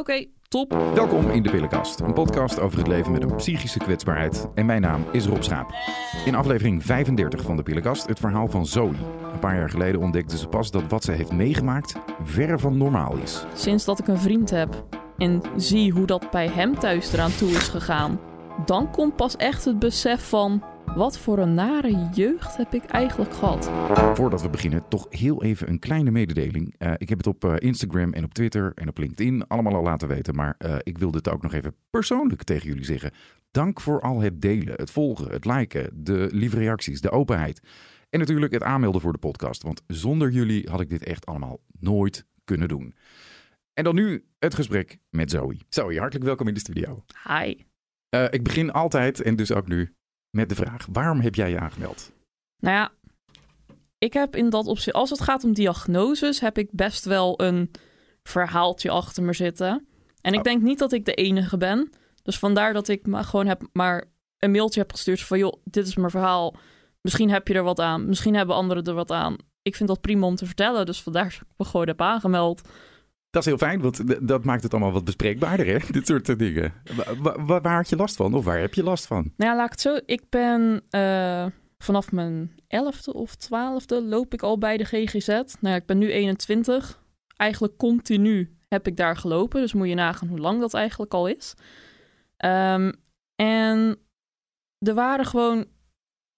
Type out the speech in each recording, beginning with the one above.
Oké, top. Welkom in de Pillenkast, een podcast over het leven met een psychische kwetsbaarheid. En mijn naam is Rob Schaap. In aflevering 35 van de Pillenkast het verhaal van Zoe. Een paar jaar geleden ontdekte ze pas dat wat ze heeft meegemaakt verre van normaal is. Sinds dat ik een vriend heb en zie hoe dat bij hem thuis eraan toe is gegaan, dan komt pas echt het besef van wat voor een nare jeugd heb ik eigenlijk gehad. Voordat we beginnen, toch heel even een kleine mededeling. Uh, ik heb het op uh, Instagram en op Twitter en op LinkedIn allemaal al laten weten. Maar uh, ik wil dit ook nog even persoonlijk tegen jullie zeggen. Dank voor al het delen, het volgen, het liken, de lieve reacties, de openheid. En natuurlijk het aanmelden voor de podcast. Want zonder jullie had ik dit echt allemaal nooit kunnen doen. En dan nu het gesprek met Zoe. Zoe, hartelijk welkom in de studio. Hi. ik begin altijd, en dus ook nu, met de vraag: waarom heb jij je aangemeld? Nou ja, ik heb in dat opzicht, als het gaat om diagnoses, heb ik best wel een verhaaltje achter me zitten. En ik Oh. denk niet dat ik de enige ben. Dus vandaar dat ik maar gewoon heb maar een mailtje heb gestuurd van joh, dit is mijn verhaal. Misschien heb je er wat aan. Misschien hebben anderen er wat aan. Ik vind dat prima om te vertellen. Dus vandaar dat ik me gewoon heb aangemeld. Dat is heel fijn, want dat maakt het allemaal wat bespreekbaarder, hè? Dit soort eh, dingen. Wa- wa- waar had je last van? Of waar heb je last van? Nou laat ik het zo. Ik ben eh, vanaf mijn elfde of twaalfde loop ik al bij de GGZ. Nou ja, ik ben nu 21. Eigenlijk continu heb ik daar gelopen. Dus moet je nagaan hoe lang dat eigenlijk al is. Ehm, en er waren gewoon...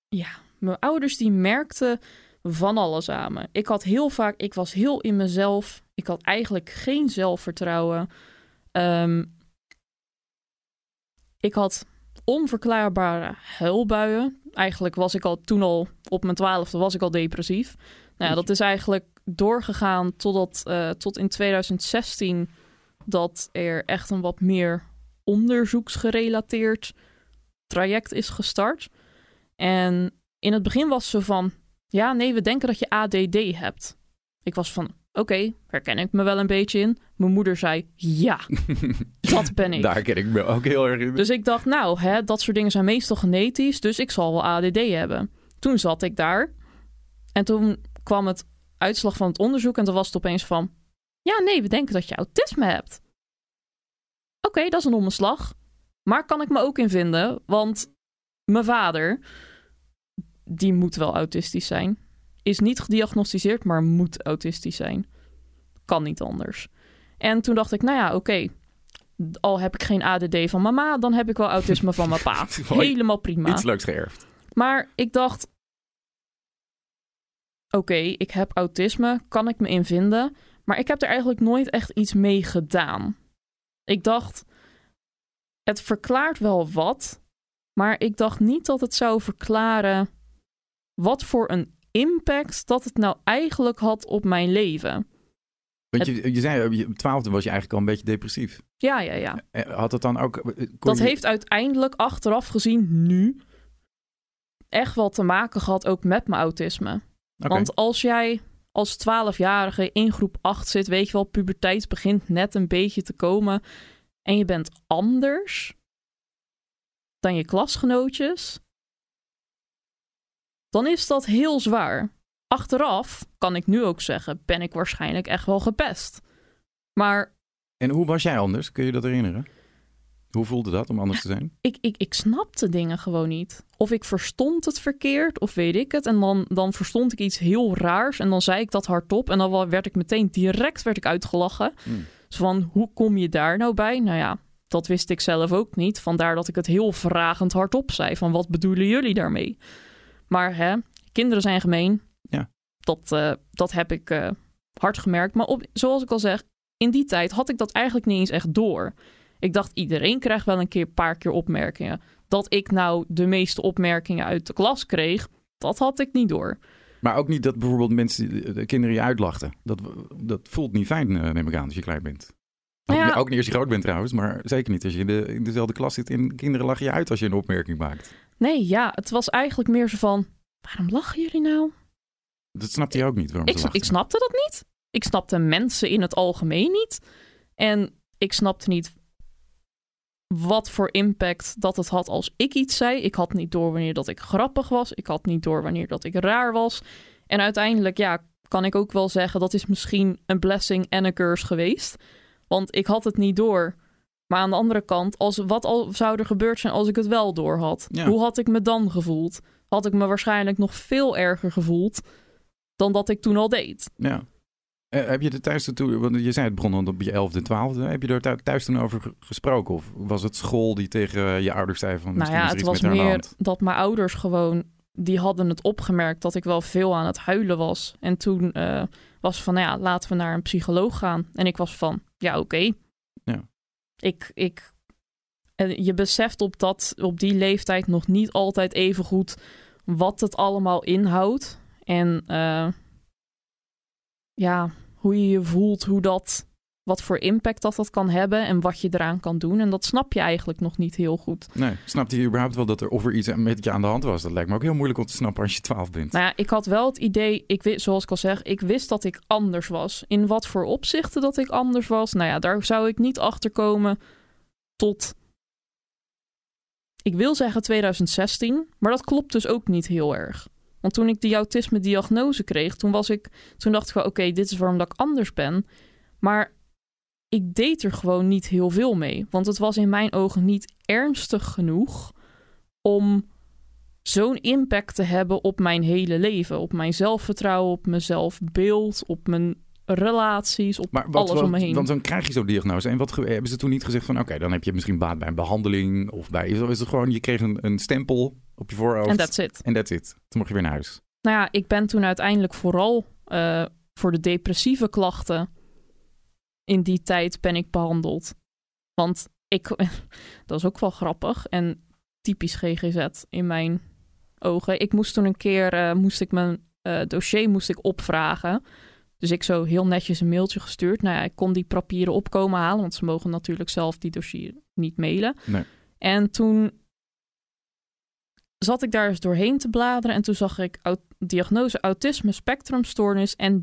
Ja, mijn ouders die merkten van alles aan. Ik had heel vaak... Ik was heel in mezelf. Ik had eigenlijk geen zelfvertrouwen. Ehm, ik had onverklaarbare huilbuien. Eigenlijk was ik al toen al op mijn twaalfde was ik al depressief. Nou ja, dat is eigenlijk doorgegaan totdat, eh, tot in 2016 dat er echt een wat meer onderzoeksgerelateerd traject is gestart. En in het begin was ze van, ja nee, we denken dat je ADD hebt. Ik was van, oké, herken ik me wel een beetje in. Mijn moeder zei, ja, dat ben ik. Daar herken ik me ook heel erg in. Dus ik dacht, nou, hè, dat soort dingen zijn meestal genetisch, dus ik zal wel ADD hebben. Toen zat ik daar en toen kwam het uitslag van het onderzoek en toen was het opeens van, ja, nee, we denken dat je autisme hebt. Oké, dat is een omslag, maar kan ik me ook in vinden, want mijn vader, die moet wel autistisch zijn, is niet gediagnosticeerd, maar moet autistisch zijn. Kan niet anders. En toen dacht ik, nou ja, oké, al heb ik geen ADD van mama, dan heb ik wel autisme van mijn pa. Helemaal prima. Iets leuks geërfd. Maar ik dacht, oké, ik heb autisme, kan ik me in vinden, maar ik heb er eigenlijk nooit echt iets mee gedaan. Ik dacht, het verklaart wel wat, maar ik dacht niet dat het zou verklaren wat voor een impact dat het nou eigenlijk had op mijn leven. Want je, je zei, op je twaalfde was je eigenlijk al een beetje depressief. Ja, ja, ja. Eh, Had het dan ook... eh, Dat je- heeft uiteindelijk achteraf gezien nu echt wel te maken gehad ook met mijn autisme. Want als jij als 12-jarige in groep 8 zit, weet je wel, puberteit begint net een beetje te komen en je bent anders dan je klasgenootjes, dan is dat heel zwaar. Achteraf kan ik nu ook zeggen, ben ik waarschijnlijk echt wel gepest. Maar En hoe was jij anders? Kun je dat herinneren? Hoe voelde dat om anders te zijn? ik, ik, ik snapte dingen gewoon niet. Of ik verstond het verkeerd, of weet ik het. En dan, dan verstond ik iets heel raars en dan zei ik dat hardop. En dan werd ik meteen direct werd ik uitgelachen. Dus van, hoe kom je daar nou bij? Nou ja, dat wist ik zelf ook niet. Vandaar dat ik het heel vragend hardop zei. Van, wat bedoelen jullie daarmee? Maar hè, kinderen zijn gemeen. Ja. Dat, eh, dat heb ik eh, hard gemerkt. Maar op, zoals ik al zeg, in die tijd had ik dat eigenlijk niet eens echt door. Ik dacht, iedereen krijgt wel een keer, paar keer opmerkingen. Dat ik nou de meeste opmerkingen uit de klas kreeg, dat had ik niet door. Maar ook niet dat bijvoorbeeld mensen, de kinderen je uitlachten. Dat, dat voelt niet fijn, eh, neem ik aan, als je klein bent. Ook, Nou ja. niet- ook niet als je groot bent trouwens, maar zeker niet als je in, de, in dezelfde klas zit en kinderen lachen je uit als je een opmerking maakt. Nee, ja, het was eigenlijk meer zo van, waarom lachen jullie nou? Dat snapt hij ook niet. Waarom Ik, ze ik snapte dat niet. Ik snapte mensen in het algemeen niet. En ik snapte niet wat voor impact dat het had als ik iets zei. Ik had niet door wanneer dat ik grappig was. Ik had niet door wanneer dat ik raar was. En uiteindelijk, ja, kan ik ook wel zeggen... dat is misschien een blessing en een curse geweest. Want ik had het niet door. Maar aan de andere kant, als, wat al zou er gebeurd zijn als ik het wel door had? Ja. Hoe had ik me dan gevoeld? Had ik me waarschijnlijk nog veel erger gevoeld dan dat ik toen al deed. Ja. Eh, heb je er thuis toen, want je zei het begon op je elfde, twaalfde. Heb je er thu- thuis toen over ge- gesproken? Of was het school die tegen je ouders zei van Nou ja, het was meer dat mijn ouders gewoon, die hadden het opgemerkt dat ik wel veel aan het huilen was. En toen eh, was van, nou ja, laten we naar een psycholoog gaan. En ik was van, ja, oké. Ja. Ik, ik, en je beseft op, dat, op die leeftijd nog niet altijd even goed wat het allemaal inhoudt. En eh, ja, hoe je je voelt, hoe dat, wat voor impact dat dat kan hebben en wat je eraan kan doen. En dat snap je eigenlijk nog niet heel goed. Nee, snapte je überhaupt wel dat er of er iets met je aan de hand was? Dat lijkt me ook heel moeilijk om te snappen als je twaalf bent. Nou ja, ik had wel het idee, ik wist, zoals ik al zeg, ik wist dat ik anders was. In wat voor opzichten dat ik anders was, nou ja, daar zou ik niet achter komen tot, ik wil zeggen 2016, maar dat klopt dus ook niet heel erg. Want toen ik die autisme-diagnose kreeg, toen, was ik, toen dacht ik wel, oké, dit is waarom dat ik anders ben. Maar ik deed er gewoon niet heel veel mee. Want het was in mijn ogen niet ernstig genoeg om zo'n impact te hebben op mijn hele leven. Op mijn zelfvertrouwen, op mijn zelfbeeld, op mijn relaties, op Maar wat, alles om me wat- heen. Want dan krijg je zo'n diagnose. En wat hebben ze toen niet gezegd van... oké, dan heb je misschien baat bij een behandeling... of bij... Is is het gewoon, je kreeg een, een stempel op je voorhoofd... En that's it. En that's it. Toen mocht je weer naar huis. Nou ja, ik ben toen uiteindelijk vooral eh, voor de depressieve klachten in die tijd ben ik behandeld. Want ik, dat is ook wel grappig en typisch GGZ in mijn ogen. Ik moest toen een keer, eh, moest ik mijn eh, dossier moest ik opvragen. Dus ik zo heel netjes een mailtje gestuurd. Nou ja, ik kon die papieren opkomen halen, want ze mogen natuurlijk zelf die dossier niet mailen. Nee. En toen zat ik daar eens doorheen te bladeren en toen zag ik diagnose autisme spectrumstoornis en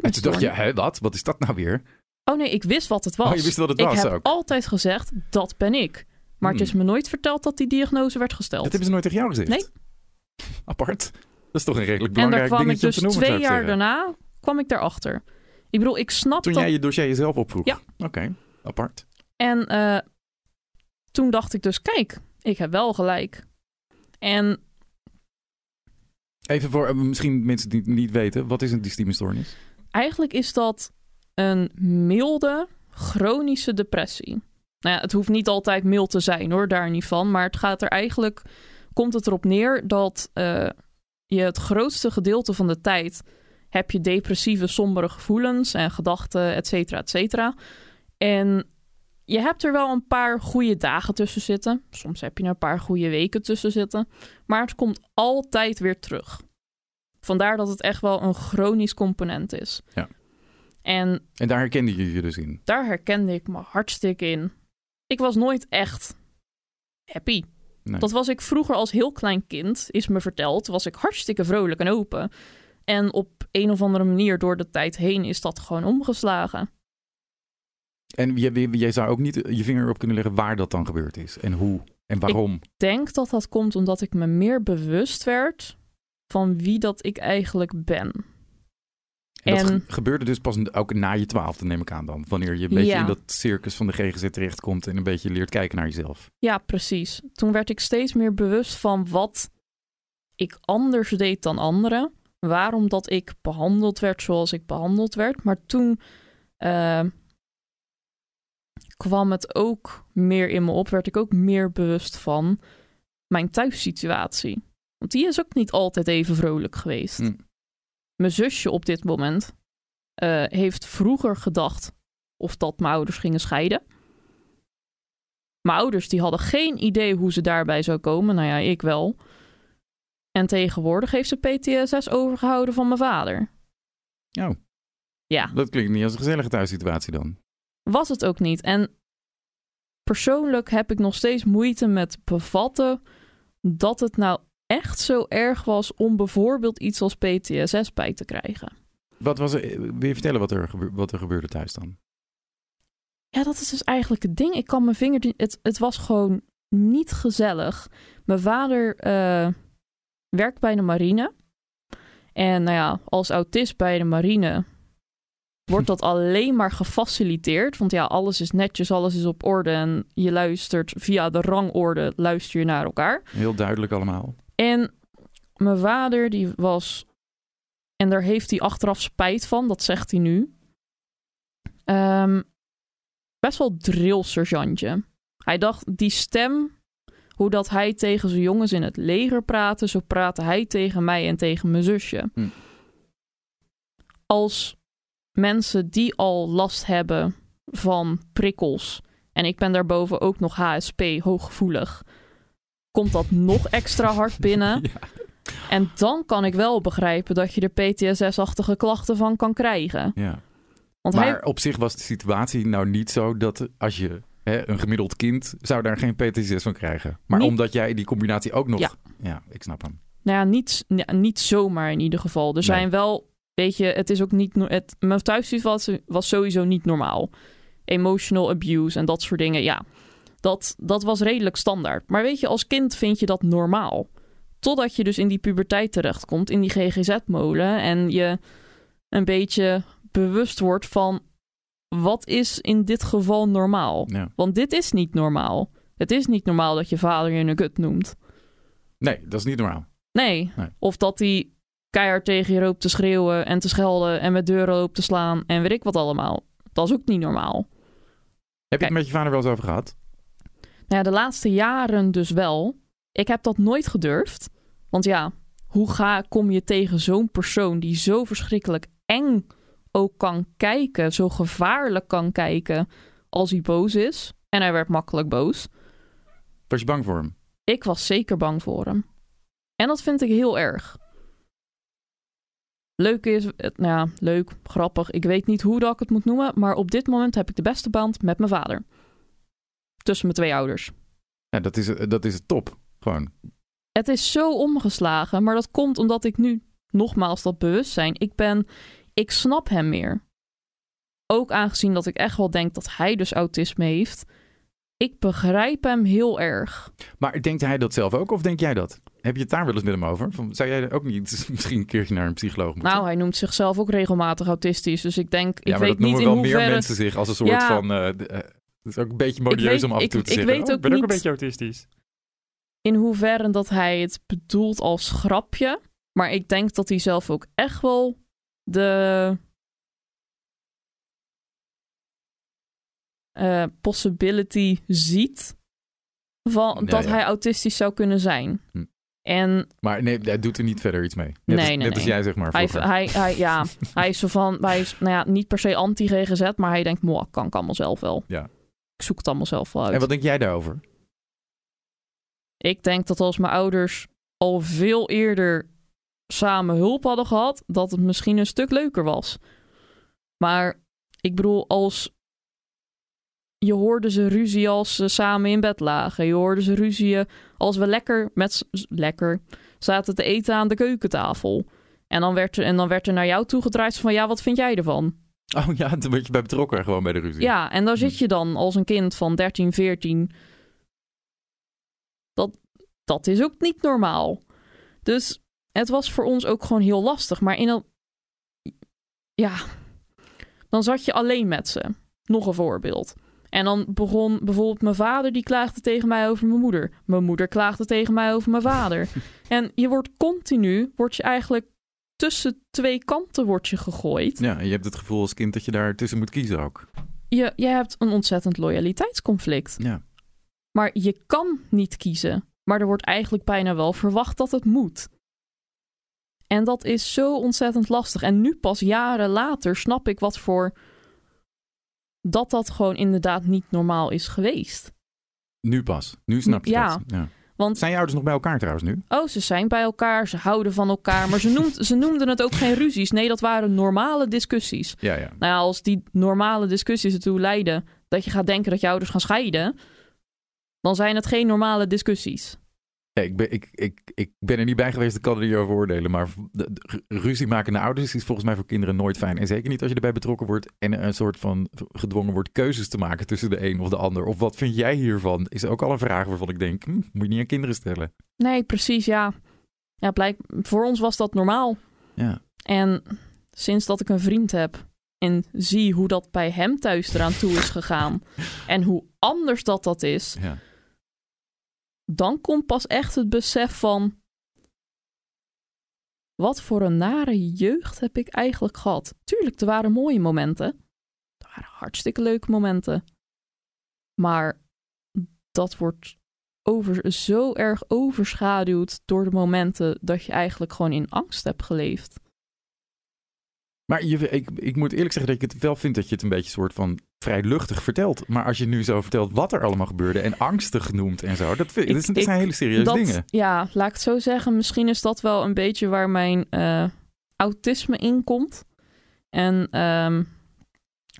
En toen dacht je, wat? Wat is dat nou weer? Oh nee, ik wist wat het was. Oh, je wist wat het ik was heb ook. altijd gezegd, dat ben ik. Maar het Hmm. is me nooit verteld dat die diagnose werd gesteld. Dat hebben ze nooit tegen jou gezegd? Nee. Apart. Dat is toch een redelijk en daar belangrijk kwam ik dingetje dus noemen, twee ik jaar daarna, kwam ik daarachter. Ik bedoel, ik snap Toen dat... jij je dossier jezelf opvroeg? Ja. Oké, apart. En eh, toen dacht ik dus, kijk, ik heb wel gelijk. En Even voor eh, misschien mensen die het niet weten. Wat is een dystimestoornis? eigenlijk is dat een milde, chronische depressie. Nou ja, het hoeft niet altijd mild te zijn hoor, daar niet van. Maar het gaat er eigenlijk, komt het erop neer dat eh, je het grootste gedeelte van de tijd heb je depressieve, sombere gevoelens en gedachten, et cetera, et cetera. En je hebt er wel een paar goede dagen tussen zitten. Soms heb je er een paar goede weken tussen zitten. Maar het komt altijd weer terug. Vandaar dat het echt wel een chronisch component is. Ja. En En daar herkende je je dus in. daar herkende ik me hartstikke in. Ik was nooit echt happy. Nee. Dat was ik vroeger als heel klein kind, is me verteld, was ik hartstikke vrolijk en open. En op een of andere manier door de tijd heen is dat gewoon omgeslagen. En jij, jij zou ook niet je vinger op kunnen leggen waar dat dan gebeurd is. En hoe. En waarom. Ik denk dat dat komt omdat ik me meer bewust werd van wie dat ik eigenlijk ben. En dat ge- gebeurde dus pas ook na je twaalfde, neem ik aan dan. Wanneer je een beetje Ja. in dat circus van de GGZ terechtkomt en een beetje leert kijken naar jezelf. Ja, precies. Toen werd ik steeds meer bewust van wat ik anders deed dan anderen. Waarom dat ik behandeld werd zoals ik behandeld werd. Maar toen eh, kwam het ook meer in me op. Werd ik ook meer bewust van mijn thuissituatie. Want die is ook niet altijd even vrolijk geweest. Hm. Mijn zusje op dit moment eh, heeft vroeger gedacht of dat mijn ouders gingen scheiden. Mijn ouders die hadden geen idee hoe ze daarbij zou komen. Nou ja, ik wel. En tegenwoordig heeft ze PTSS overgehouden van mijn vader. Oh, Ja, dat klinkt niet als een gezellige thuissituatie dan. Was het ook niet. En persoonlijk heb ik nog steeds moeite met bevatten dat het nou echt zo erg was om bijvoorbeeld iets als PTSS bij te krijgen. Wat was er, wil je vertellen wat er, gebe- wat er gebeurde thuis dan? Ja, dat is dus eigenlijk het ding. Ik kan mijn vinger... Het, het was gewoon niet gezellig. Mijn vader eh, werkt bij de marine. En nou ja, als autist bij de marine wordt dat alleen maar gefaciliteerd. Want ja, alles is netjes, alles is op orde. En je luistert via de rangorde, luister je naar elkaar. Heel duidelijk allemaal. En mijn vader, die was. En daar heeft hij achteraf spijt van, dat zegt hij nu. Ehm, best wel drillsergeantje. Hij dacht, die stem, hoe dat hij tegen zijn jongens in het leger praatte, zo praatte hij tegen mij en tegen mijn zusje. Hm. Als mensen die al last hebben van prikkels, en ik ben daarboven ook nog HSP, hooggevoelig, komt dat nog extra hard binnen. Ja. En dan kan ik wel begrijpen dat je er PTSS-achtige klachten van kan krijgen. Ja. Want Maar hij, op zich was de situatie nou niet zo dat als je hè, een gemiddeld kind zou daar geen PTSS van krijgen. Maar Niet- omdat jij die combinatie ook nog. Ja. ja ik snap hem. nou ja, niet, niet zomaar in ieder geval. Er Nee. zijn wel, weet je, het is ook niet. Het, mijn thuissituatie was sowieso niet normaal. Emotional abuse en dat soort dingen, ja. Dat, dat was redelijk standaard. Maar weet je, als kind vind je dat normaal. Totdat je dus in die puberteit terechtkomt, in die GGZ-molen. En je een beetje bewust wordt van. Wat is in dit geval normaal? Ja. Want dit is niet normaal. Het is niet normaal dat je vader je een kut noemt. Nee, dat is niet normaal. Nee. Nee. Of dat hij keihard tegen je loopt te schreeuwen en te schelden en met deuren loopt te slaan en weet ik wat allemaal. Dat is ook niet normaal. Heb je het met je vader wel eens over gehad? Nou ja, de laatste jaren dus wel. Ik heb dat nooit gedurfd. Want ja, hoe ga, kom je tegen zo'n persoon die zo verschrikkelijk eng ook kan kijken, zo gevaarlijk kan kijken als hij boos is? En hij werd makkelijk boos. Was je bang voor hem? Ik was zeker bang voor hem. En dat vind ik heel erg. Leuk is, het- nou ja, leuk, grappig. Ik weet niet hoe dat ik het moet noemen, maar op dit moment heb ik de beste band met mijn vader. Tussen mijn twee ouders. Ja, dat is, dat is het top. Gewoon. Het is zo omgeslagen, maar dat komt omdat ik nu, nogmaals, dat bewustzijn, ik ben, ik snap hem meer. Ook aangezien dat ik echt wel denk dat hij dus autisme heeft. Ik begrijp hem heel erg. Maar denkt hij dat zelf ook of denk jij dat? Heb je het daar wel eens met hem over? Van, zou jij ook niet misschien een keertje naar een psycholoog moeten? Nou, hij noemt zichzelf ook regelmatig autistisch. Dus ik denk, ik ja, maar weet dat niet noemen in wel meer hoeverre... mensen zich als een soort Ja. van... de- het is ook een beetje modieus weet- om af en toe ik- te ik zeggen. weet "Oh, ook ben ook een beetje autistisch. in hoeverre dat hij het bedoelt als grapje. Maar ik denk dat hij zelf ook echt wel de eh, possibility ziet van dat ja. hij autistisch zou kunnen zijn. Hm. En Maar nee, hij doet er niet verder iets mee. Net, als, Nee, nee, net als jij zeg maar hij, hij, ja, hij is zo van, hij is nou ja, niet per se anti-GGZ, maar hij denkt, moh, kan ik allemaal zelf wel. Ja. Ik zoek het allemaal zelf wel uit. En wat denk jij daarover? Ik denk dat als mijn ouders al veel eerder samen hulp hadden gehad, dat het misschien een stuk leuker was. Maar ik bedoel, als je hoorde ze ruzie als ze samen in bed lagen. Je hoorde ze ruzie als we lekker met lekker zaten te eten aan de keukentafel. En dan werd er, en dan werd er naar jou toegedraaid van ja, wat vind jij ervan? Oh ja, toen word je bij betrokken gewoon bij de ruzie. Ja, en daar zit je dan als een kind van 13, 14. Dat, dat is ook niet normaal. Dus het was voor ons ook gewoon heel lastig. Maar in een. Ja. Dan zat je alleen met ze. Nog een voorbeeld. En dan begon bijvoorbeeld mijn vader, die klaagde tegen mij over mijn moeder. Mijn moeder klaagde tegen mij over mijn vader. en je wordt continu, word je eigenlijk tussen twee kanten wordt je gegooid. Ja, je hebt het gevoel als kind dat je daar tussen moet kiezen ook. je, je hebt een ontzettend loyaliteitsconflict. Ja. Maar je kan niet kiezen. Maar er wordt eigenlijk bijna wel verwacht dat het moet. En dat is zo ontzettend lastig. En nu pas jaren later snap ik wat voor. Dat dat gewoon inderdaad niet normaal is geweest. Nu pas. Nu snap je Ja. dat. Ja. Want, Zijn je ouders nog bij elkaar trouwens nu? oh, ze zijn bij elkaar, ze houden van elkaar. Maar ze, noemt, ze noemden het ook geen ruzies. Nee, dat waren normale discussies. Ja, ja. Nou ja, als die normale discussies ertoe leiden dat je gaat denken dat je ouders gaan scheiden, dan zijn het geen normale discussies. Ja, ik, ben, ik, ik, ik ben er niet bij geweest, ik kan er niet over oordelen. Maar de, de- ruzie maken naar ouders is volgens mij voor kinderen nooit fijn. En zeker niet als je erbij betrokken wordt en een soort van gedwongen wordt keuzes te maken tussen de een of de ander. Of wat vind jij hiervan? Is ook al een vraag waarvan ik denk, hm, moet je niet aan kinderen stellen. Nee, precies, ja. Ja, blijk, voor ons was dat normaal. Ja. En sinds dat ik een vriend heb, en zie hoe dat bij hem thuis eraan toe is gegaan en hoe anders dat dat is, Ja. Dan komt pas echt het besef van wat voor een nare jeugd heb ik eigenlijk gehad. Tuurlijk, er waren mooie momenten. Er waren hartstikke leuke momenten. Maar dat wordt over, zo erg overschaduwd door de momenten dat je eigenlijk gewoon in angst hebt geleefd. Maar je, ik, ik moet eerlijk zeggen dat ik het wel vind dat je het een beetje soort van vrij luchtig vertelt. Maar als je nu zo vertelt wat er allemaal gebeurde en angstig noemt en zo, dat, vind, Ik- dat, zijn- dat ik- zijn hele serieuze dat, dingen. Ja, laat ik het zo zeggen. Misschien is dat wel een beetje waar mijn eh, autisme in komt. En ehm,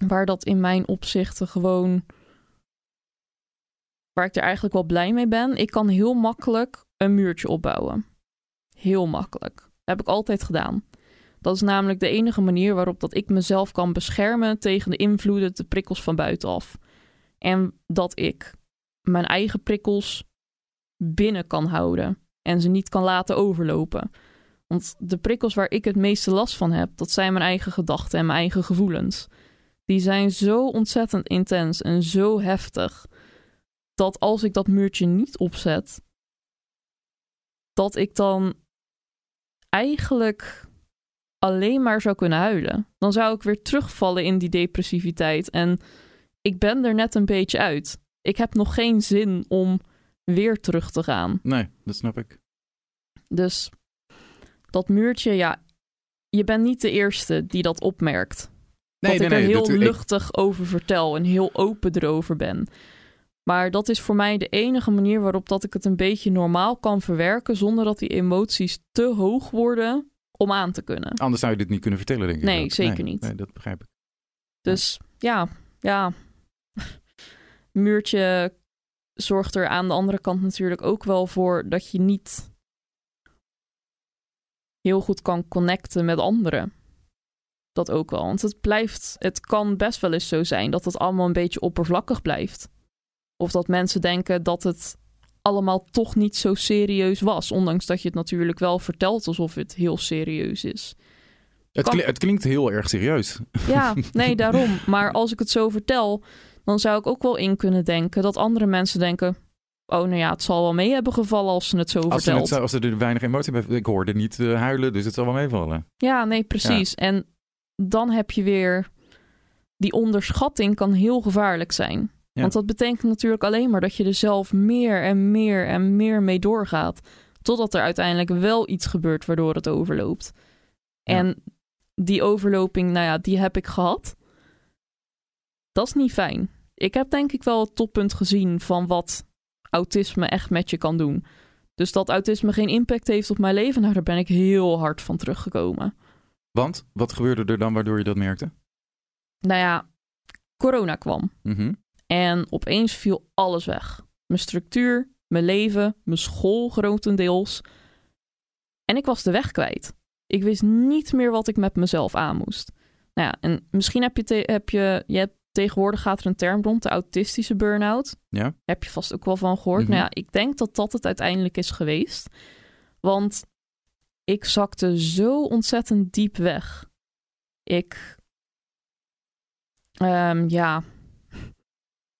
waar dat in mijn opzichten gewoon. Waar ik er eigenlijk wel blij mee ben. Ik kan heel makkelijk een muurtje opbouwen. Heel makkelijk. Dat heb ik altijd gedaan. Dat is namelijk de enige manier waarop dat ik mezelf kan beschermen tegen de invloeden, de prikkels van buitenaf. En dat ik mijn eigen prikkels binnen kan houden en ze niet kan laten overlopen. Want de prikkels waar ik het meeste last van heb, dat zijn mijn eigen gedachten en mijn eigen gevoelens. Die zijn zo ontzettend intens en zo heftig dat als ik dat muurtje niet opzet, dat ik dan eigenlijk alleen maar zou kunnen huilen. Dan zou ik weer terugvallen in die depressiviteit en ik ben er net een beetje uit. Ik heb nog geen zin om weer terug te gaan. Nee, dat snap ik. Dus dat muurtje, ja, je bent niet de eerste die dat opmerkt. Nee, dat nee, ik er nee. heel dat- ik- luchtig over vertel en heel open erover ben. Maar dat is voor mij de enige manier waarop dat ik het een beetje normaal kan verwerken zonder dat die emoties te hoog worden om aan te kunnen. Anders zou je dit niet kunnen vertellen, denk ik. Nee, ook. zeker niet. Nee, dat begrijp ik. Dus ja, ja. Muurtje zorgt er aan de andere kant natuurlijk ook wel voor dat je niet heel goed kan connecten met anderen. Dat ook wel. Want het blijft, het kan best wel eens zo zijn dat het allemaal een beetje oppervlakkig blijft. Of dat mensen denken dat het allemaal toch niet zo serieus was. Ondanks dat je het natuurlijk wel vertelt alsof het heel serieus is. Het, Kan- kli- het klinkt heel erg serieus. Ja, nee, daarom. Maar als ik het zo vertel, dan zou ik ook wel in kunnen denken dat andere mensen denken: Oh, nou ja, het zal wel mee hebben gevallen als ze het zo Als, ze vertelt. het, als er weinig emotie bij Ik hoorde niet eh, huilen, dus het zal wel meevallen. Ja, nee, precies. En dan heb je weer die onderschatting kan heel gevaarlijk zijn. Ja. Want dat betekent natuurlijk alleen maar dat je er zelf meer en meer en meer mee doorgaat. Totdat er uiteindelijk wel iets gebeurt waardoor het overloopt. Ja. En die overloping, nou ja, die heb ik gehad. Dat is niet fijn. Ik heb denk ik wel het toppunt gezien van wat autisme echt met je kan doen. Dus dat autisme geen impact heeft op mijn leven, nou, daar ben ik heel hard van teruggekomen. Want, wat gebeurde er dan waardoor je dat merkte? Nou ja, corona kwam. Mhm. En opeens viel alles weg. Mijn structuur, mijn leven, mijn school grotendeels. En ik was de weg kwijt. Ik wist niet meer wat ik met mezelf aan moest. Nou ja, en misschien heb je, heb je, je hebt, tegenwoordig gaat er een term rond, de autistische burn-out. Ja. Heb je vast ook wel van gehoord. Mhm. Nou ja, ik denk dat dat het uiteindelijk is geweest. Want ik zakte zo ontzettend diep weg. Ik, ehm, ja,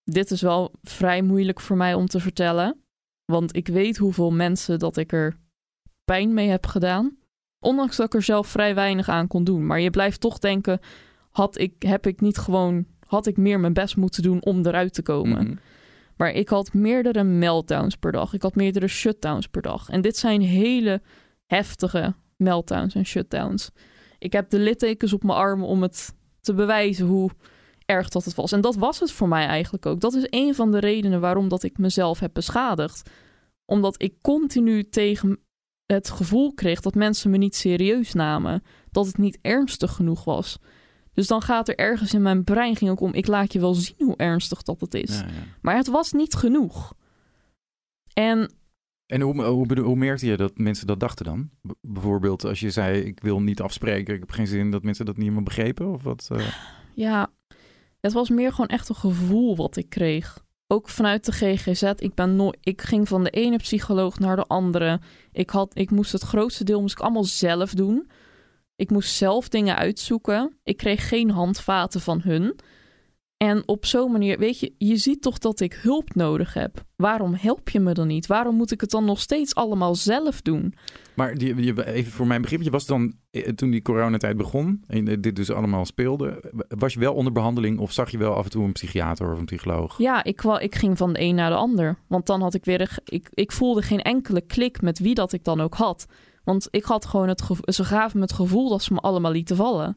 dit is wel vrij moeilijk voor mij om te vertellen. Want ik weet hoeveel mensen dat ik er pijn mee heb gedaan. Ondanks dat ik er zelf vrij weinig aan kon doen. Maar je blijft toch denken, had ik, heb ik niet gewoon, had ik meer mijn best moeten doen om eruit te komen. Mhm. Maar ik had meerdere meltdowns per dag. Ik had meerdere shutdowns per dag. En dit zijn hele heftige meltdowns en shutdowns. Ik heb de littekens op mijn armen om het te bewijzen hoe erg dat het was. En dat was het voor mij eigenlijk ook. Dat is een van de redenen waarom dat ik mezelf heb beschadigd. Omdat ik continu tegen het gevoel kreeg dat mensen me niet serieus namen. Dat het niet ernstig genoeg was. Dus dan gaat er ergens in mijn brein ging ook om... ik laat je wel zien hoe ernstig dat het is. Ja, ja. Maar het was niet genoeg. En En hoe, hoe, hoe merkte je dat mensen dat dachten dan? B- bijvoorbeeld als je zei, ik wil niet afspreken, ik heb geen zin, dat mensen dat niet meer begrepen? Of wat? eh? ja, het was meer gewoon echt een gevoel wat ik kreeg. Ook vanuit de GGZ. Ik, ben ik ging van de ene psycholoog naar de andere. Ik, had, ik moest het grootste deel moest ik allemaal zelf doen. Ik moest zelf dingen uitzoeken. Ik kreeg geen handvaten van hun. En op zo'n manier, weet je, je ziet toch dat ik hulp nodig heb. Waarom help je me dan niet? Waarom moet ik het dan nog steeds allemaal zelf doen? Maar die, even voor mijn begrip, je was dan toen die coronatijd begon en eh, dit dus allemaal speelde, was je wel onder behandeling of zag je wel af en toe een psychiater of een psycholoog? Ja, ik, ik ging van de een naar de ander. Want dan had ik weer, ik, ik voelde geen enkele klik met wie dat ik dan ook had. Want ik had gewoon het gevoel, ze gaven me het gevoel dat ze me allemaal lieten vallen.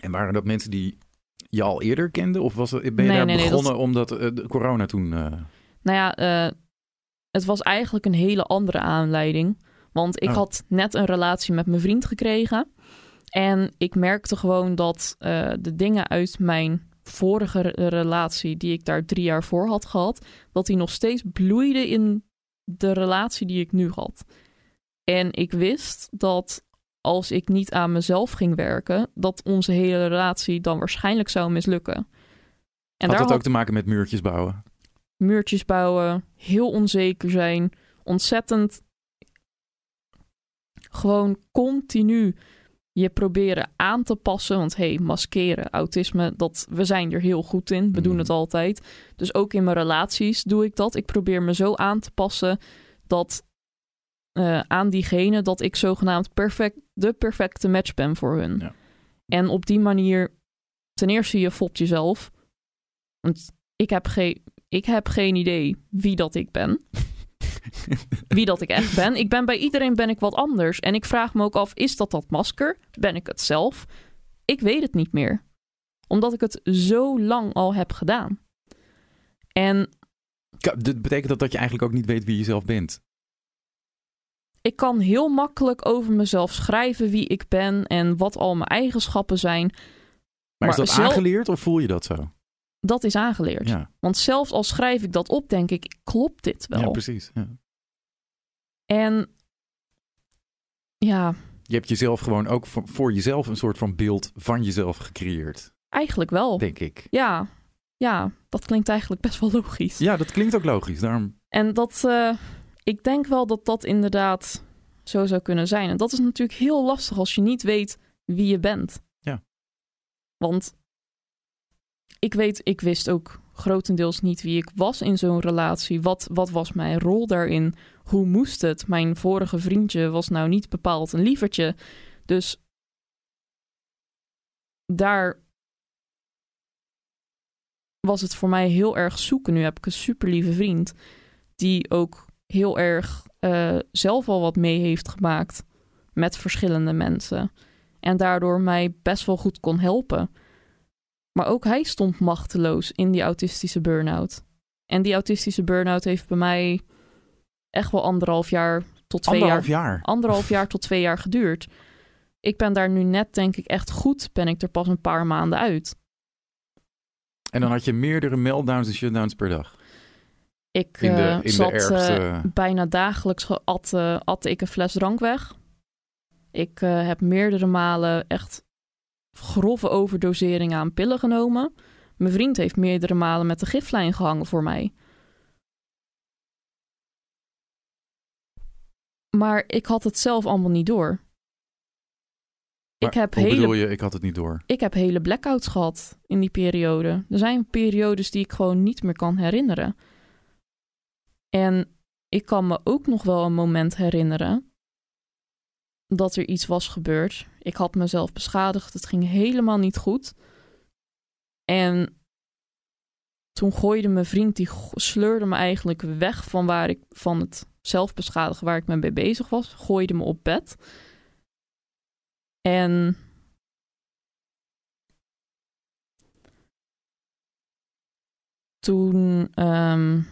En waren dat mensen die je al eerder kenden of was, het- ben je Nee, daar nee, nee, begonnen omdat eh, de corona toen... eh, Nou ja, eh, het was eigenlijk een hele andere aanleiding. Want ik Oh. had net een relatie met mijn vriend gekregen. En ik merkte gewoon dat eh, de dingen uit mijn vorige re- relatie, die ik daar drie jaar voor had gehad, dat die nog steeds bloeide in de relatie die ik nu had. En ik wist dat als ik niet aan mezelf ging werken, dat onze hele relatie dan waarschijnlijk zou mislukken. En had daar dat had ook te maken met muurtjes bouwen? muurtjes bouwen, heel onzeker zijn, ontzettend gewoon continu je proberen aan te passen. Want hey, maskeren, autisme, dat, we zijn er heel goed in. We doen Mhm. het altijd. Dus ook in mijn relaties doe ik dat. Ik probeer me zo aan te passen dat eh, aan diegene dat ik zogenaamd perfect, de perfecte match ben voor hun. Ja. En op die manier, ten eerste, je fopt jezelf. Want ik heb, geen ik heb geen idee wie dat ik ben. Wie dat ik echt ben. Ik ben bij iedereen ben ik wat anders. En ik vraag me ook af, is dat dat masker? Ben ik het zelf? Ik weet het niet meer. Omdat ik het zo lang al heb gedaan. En dit betekent dat dat je eigenlijk ook niet weet wie je zelf bent? ik kan heel makkelijk over mezelf schrijven wie ik ben en wat al mijn eigenschappen zijn. Maar, Maar is dat zelf- aangeleerd of voel je dat zo? Dat is aangeleerd. Ja, Want zelfs al schrijf ik dat op, denk ik, klopt dit wel? ja precies. Ja. en ja, Je hebt jezelf gewoon ook voor, voor jezelf een soort van beeld van jezelf gecreëerd, eigenlijk wel. denk ik. Ja, ja, dat klinkt eigenlijk best wel logisch. Ja, dat klinkt ook logisch. Daarom, En dat, eh, ik denk wel dat dat inderdaad zo zou kunnen zijn. En dat is natuurlijk heel lastig als je niet weet wie je bent. Ja. Want ik weet, ik wist ook grotendeels niet wie ik was in zo'n relatie. Wat, wat was mijn rol daarin? Hoe moest het? Mijn vorige vriendje was nou niet bepaald een lievertje. Dus daar was het voor mij heel erg zoeken. Nu heb ik een super lieve vriend die ook heel erg eh, zelf al wat mee heeft gemaakt met verschillende mensen. En daardoor mij best wel goed kon helpen. Maar ook hij stond machteloos in die autistische burn-out. En die autistische burn-out heeft bij mij echt wel anderhalf jaar tot twee anderhalf jaar, jaar. anderhalf jaar tot twee jaar geduurd. Ik ben daar nu net, denk ik, echt goed. Ben ik er pas een paar maanden uit. En dan had je meerdere meltdowns en shutdowns per dag. Ik In de, eh, in de zat ergste... eh, bijna dagelijks ge- at, eh, atte ik een fles drank weg. Ik eh, heb meerdere malen echt grove overdoseringen aan pillen genomen. Mijn vriend heeft meerdere malen met de giflijn gehangen voor mij. Maar ik had het zelf allemaal niet door. Maar ik, heb hoe hele, bedoel je, ik had het niet door. ik heb hele blackouts gehad in die periode. Er zijn periodes die ik gewoon niet meer kan herinneren. En ik kan me ook nog wel een moment herinneren dat er iets was gebeurd. Ik had mezelf beschadigd. Het ging helemaal niet goed. En toen gooide mijn vriend, die sleurde me eigenlijk weg van waar ik van het zelfbeschadigen waar ik mee bezig was. Gooide me op bed. En toen. ehm,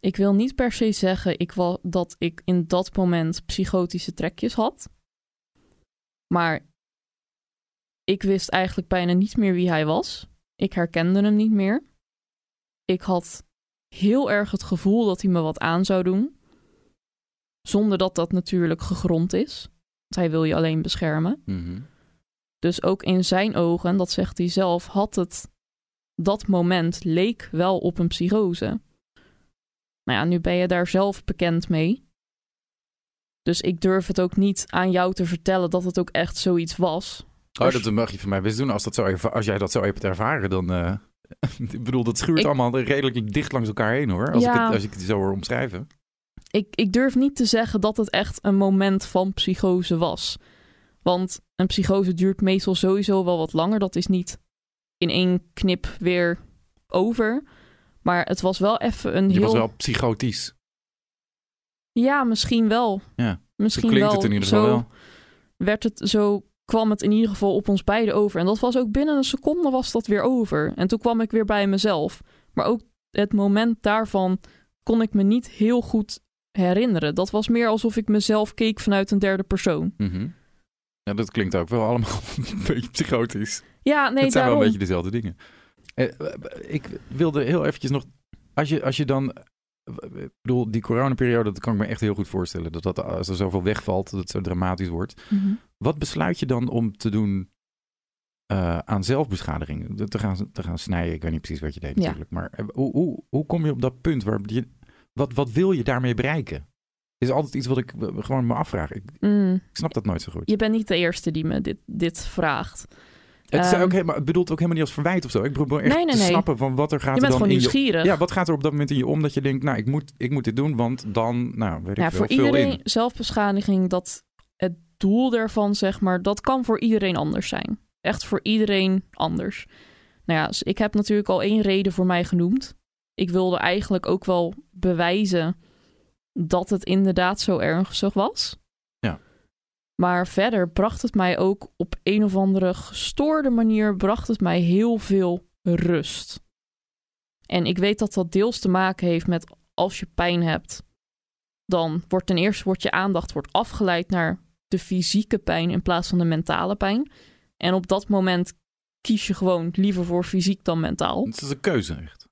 ik wil niet per se zeggen ik dat ik in dat moment psychotische trekjes had. Maar ik wist eigenlijk bijna niet meer wie hij was. Ik herkende hem niet meer. Ik had heel erg het gevoel dat hij me wat aan zou doen. Zonder dat dat natuurlijk gegrond is. Want hij wil je alleen beschermen. Mhm. Dus ook in zijn ogen, dat zegt hij zelf, had het dat moment leek wel op een psychose. Nou ja, nu ben je daar zelf bekend mee. Dus ik durf het ook niet aan jou te vertellen dat het ook echt zoiets was. Oh, dat mag je van mij best doen. Als, dat zo even, als jij dat zo hebt ervaren, dan... eh, ik bedoel, dat schuurt Ik- allemaal redelijk dicht langs elkaar heen, hoor. Als, ik, het, als ik het zo hoor omschrijven. Ik, ik durf niet te zeggen dat het echt een moment van psychose was. Want een psychose duurt meestal sowieso wel wat langer. Dat is niet in één knip weer over. Maar het was wel even een Je heel... was wel psychotisch. Ja, misschien wel. Ja, Zo misschien klinkt wel. het in ieder zo geval wel. werd het zo kwam het in ieder geval op ons beiden over. En dat was ook binnen een seconde was dat weer over. En toen kwam ik weer bij mezelf. Maar ook het moment daarvan kon ik me niet heel goed herinneren. Dat was meer alsof ik mezelf keek vanuit een derde persoon. Mhm. Ja, dat klinkt ook wel allemaal een beetje psychotisch. Ja, nee, het zijn daarom. wel een beetje dezelfde dingen. Eh, ik wilde heel eventjes nog... Als je, als je dan... Ik bedoel, die coronaperiode, dat kan ik me echt heel goed voorstellen. Dat, dat als er zoveel wegvalt, dat het zo dramatisch wordt. Mhm. Wat besluit je dan om te doen eh, aan zelfbeschadiging? Te gaan, te gaan snijden, ik weet niet precies wat je deed Ja. natuurlijk. Maar eh, hoe, hoe, hoe kom je op dat punt? Waar je, wat, wat wil je daarmee bereiken? Is altijd iets wat ik eh, gewoon me afvraag. Ik, Mm, ik snap dat nooit zo goed. je bent niet de eerste die me dit, dit vraagt. Het, Ehm, ook helemaal, het bedoelt ook helemaal niet als verwijt of zo. Ik probeer echt Nee, nee, te nee. snappen van wat er gaat Je er bent dan gewoon je... nieuwsgierig. Ja, wat gaat er op dat moment in je om dat je denkt, nou, ik moet, ik moet dit doen, want dan, nou, weet ik Ja, veel, voor iedereen in. zelfbeschadiging, dat het doel daarvan, zeg maar, dat kan voor iedereen anders zijn. Echt voor iedereen anders. Nou ja, dus ik heb natuurlijk al één reden voor mij genoemd. Ik wilde eigenlijk ook wel bewijzen dat het inderdaad zo ernstig was. Maar verder bracht het mij ook op een of andere gestoorde manier, bracht het mij heel veel rust. En ik weet dat dat deels te maken heeft met als je pijn hebt, dan wordt ten eerste wordt je aandacht wordt afgeleid naar de fysieke pijn in plaats van de mentale pijn. En op dat moment kies je gewoon liever voor fysiek dan mentaal. Het is een keuze, echt.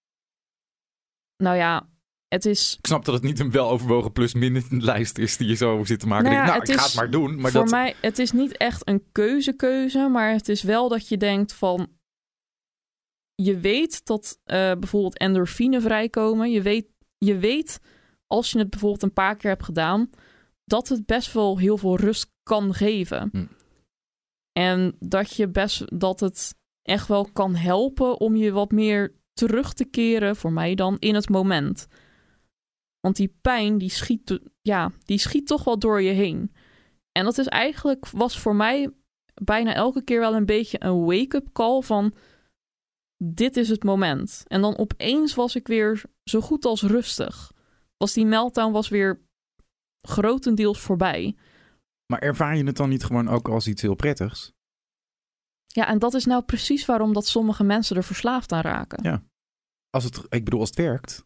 Nou ja, het is Ik snap dat het niet een weloverwogen plus-min lijst is die je zo zit te maken. Nou ja, nou ik ga het maar doen. Maar voor dat, mij, het is niet echt een keuze-keuze, maar het is wel dat je denkt van. Je weet dat eh, bijvoorbeeld endorfine vrijkomen. Je weet, je weet, als je het bijvoorbeeld een paar keer hebt gedaan, dat het best wel heel veel rust kan geven. Hm. En dat je best dat het echt wel kan helpen om je wat meer terug te keren, voor mij dan, in het moment. Want die pijn, die schiet, ja, die schiet toch wel door je heen. En dat is eigenlijk, was voor mij bijna elke keer wel een beetje een wake-up call van... Dit is het moment. En dan opeens was ik weer zo goed als rustig. Was die meltdown was weer grotendeels voorbij. maar ervaar je het dan niet gewoon ook als iets heel prettigs? Ja, en dat is nou precies waarom dat sommige mensen er verslaafd aan raken. Ja. Als het, ik bedoel, als het werkt.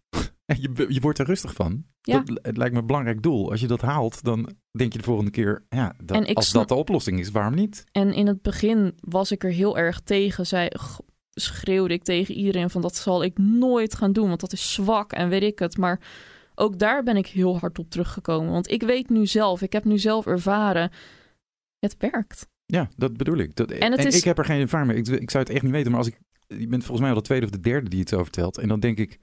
je, je wordt er rustig van. Ja. Dat, het lijkt me een belangrijk doel. Als je dat haalt, dan denk je de volgende keer... Ja, dat, als snap- dat de oplossing is, waarom niet? En in het begin was ik er heel erg tegen. Zei, g- schreeuwde ik tegen iedereen van dat zal ik nooit gaan doen, want dat is zwak en weet ik het. Maar ook daar ben ik heel hard op teruggekomen. Want ik weet nu zelf, ik heb nu zelf ervaren, het werkt. Ja, dat bedoel ik. Dat, en is- ik heb er geen ervaring mee. Ik, ik zou het echt niet weten. Maar als ik, je bent volgens mij al de tweede of de derde die het zo vertelt. En dan denk ik,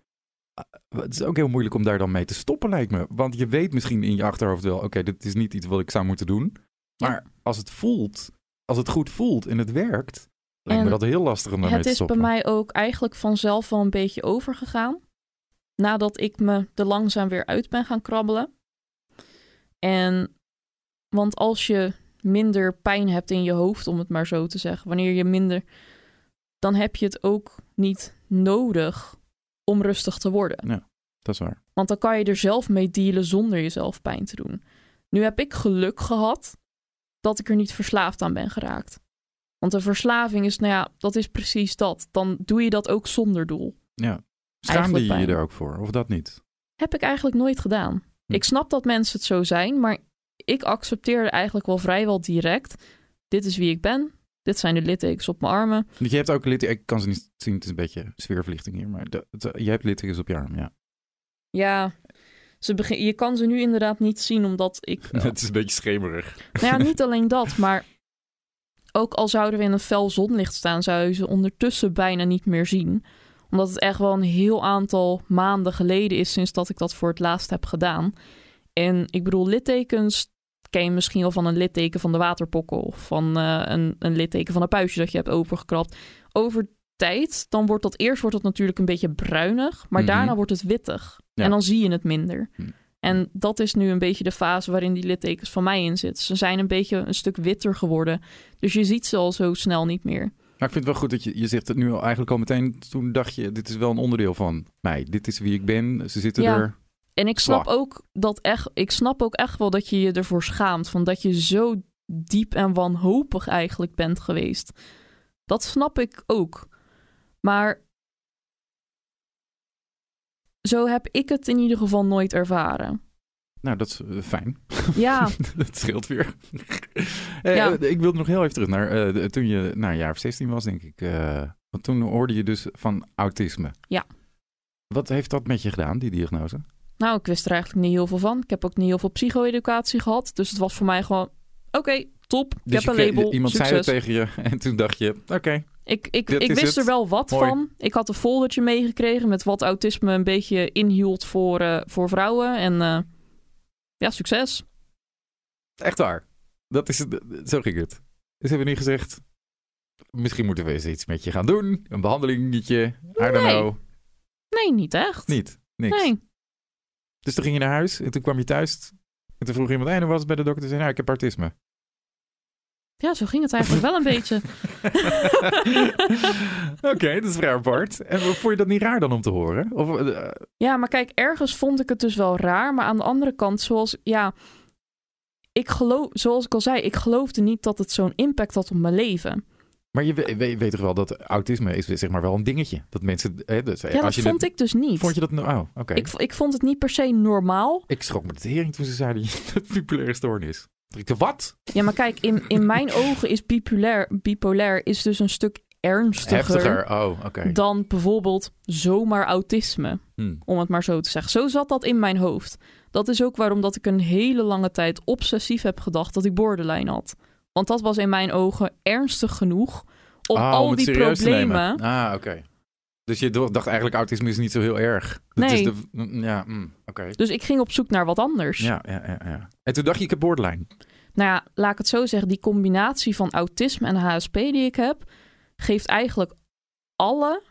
het is ook heel moeilijk om daar dan mee te stoppen, lijkt me. Want je weet misschien in je achterhoofd wel, oké, dit is niet iets wat ik zou moeten doen. Maar als het voelt, als het goed voelt en het werkt, lijkt me dat heel lastig om daarmee Het te is bij stoppen. mij ook eigenlijk vanzelf wel een beetje overgegaan. Nadat ik me er langzaam weer uit ben gaan krabbelen. En want als je minder pijn hebt in je hoofd, om het maar zo te zeggen, wanneer je minder, dan heb je het ook niet nodig om rustig te worden. Dat is waar. Want dan kan je er zelf mee dealen zonder jezelf pijn te doen. Nu heb ik geluk gehad dat ik er niet verslaafd aan ben geraakt. Want een verslaving is, nou ja, dat is precies dat. Dan doe je dat ook zonder doel. Ja. Schaamde je er ook voor? Of dat niet? Heb ik eigenlijk nooit gedaan. Hm. Ik snap dat mensen het zo zijn, maar ik accepteerde eigenlijk wel vrijwel direct. Dit is wie ik ben. Dit zijn de littekens op mijn armen. Je hebt ook littekens, ik kan ze niet zien, het is een beetje sfeerverlichting hier. Maar de- het- je hebt littekens op je arm, ja. Ja, ze begin, je kan ze nu inderdaad niet zien, omdat ik Het is een beetje schemerig. Nou ja, niet alleen dat, maar ook al zouden we in een fel zonlicht staan, zou je ze ondertussen bijna niet meer zien. Omdat het echt wel een heel aantal maanden geleden is sinds dat ik dat voor het laatst heb gedaan. En ik bedoel, littekens ken je misschien wel van een litteken van de waterpokkel. Of van eh, een, een litteken van een puistje dat je hebt opengekrapt. Over tijd, dan wordt dat eerst wordt dat natuurlijk een beetje bruinig. Maar Mhm. daarna wordt het wittig. Ja. En dan zie je het minder. Hm. En dat is nu een beetje de fase waarin die littekens van mij in zitten. Ze zijn een beetje een stuk witter geworden. Dus je ziet ze al zo snel niet meer. Maar ik vind het wel goed dat je, je zegt het nu al eigenlijk al meteen. Toen dacht je, dit is wel een onderdeel van mij. Dit is wie ik ben. Ze zitten Ja. er. En ik snap ook dat echt, ik snap ook echt wel dat je je ervoor schaamt. Van dat je zo diep en wanhopig eigenlijk bent geweest. Dat snap ik ook. Maar zo heb ik het in ieder geval nooit ervaren. Nou, dat is eh, fijn. Ja, dat scheelt weer. Eh, Ja. eh, ik wilde nog heel even terug naar toen je nou, een jaar of 16 was, denk ik. want toen hoorde je dus van autisme. Ja. Wat heeft dat met je gedaan, die diagnose? Nou, ik wist er eigenlijk niet heel veel van. Ik heb ook niet heel veel psycho-educatie gehad. Dus het was voor mij gewoon, oké, top. Ik Dus heb je een label, Iemand succes. zei het tegen je en toen dacht je, oké. Ik, ik, ik is wist het. er wel wat Mooi. van. Ik had een foldertje meegekregen met wat autisme een beetje inhield voor, eh, voor vrouwen. En eh, ja, succes. Echt waar. Dat is, het- zo ging het. Dus hebben we nu gezegd, misschien moeten we eens iets met je gaan doen. Een behandelingetje, I don't Nee. know. Nee, niet echt. Niet, niks. Nee. Dus toen ging je naar huis en toen kwam je thuis. En toen vroeg iemand, en hoe was het bij de dokter? Toen zei nou, ik heb autisme. Ja, zo ging het eigenlijk wel een beetje. Oké, dat is vrij apart. En vond je dat niet raar dan om te horen? Of, eh, Ja, maar kijk, ergens vond ik het dus wel raar. Maar aan de andere kant, zoals, ja, ik geloof, zoals ik al zei, ik geloofde niet dat het zo'n impact had op mijn leven. Maar je we- we- weet toch wel dat autisme is zeg maar wel een dingetje. Dat mensen... Hè, dus, Ja, dat je vond het- ik dus niet. Vond je dat... nou- Oh, oké. ik, ik vond het niet per se normaal. Ik schrok me de tering toen ze zeiden dat het bipolaire stoornis. Ik wat? Ja, maar kijk, in, in mijn ogen is bipolair, bipolair is dus een stuk ernstiger, Heftiger. Oh, dan bijvoorbeeld zomaar autisme. Hm. om het maar zo te zeggen. Zo zat dat in mijn hoofd. Dat is ook waarom dat ik een hele lange tijd obsessief heb gedacht dat ik borderline had. Want dat was in mijn ogen ernstig genoeg om Ah, al die serieus te nemen. problemen. Ah, oké. Dus je dacht eigenlijk autisme is niet zo heel erg. Dat Nee. Is de, mm, ja, mm, oké. Dus ik ging op zoek naar wat anders. Ja, ja, ja, ja. En toen dacht je, ik heb borderline. Nou ja, laat ik het zo zeggen. Die combinatie van autisme en HSP die ik heb, geeft eigenlijk alle,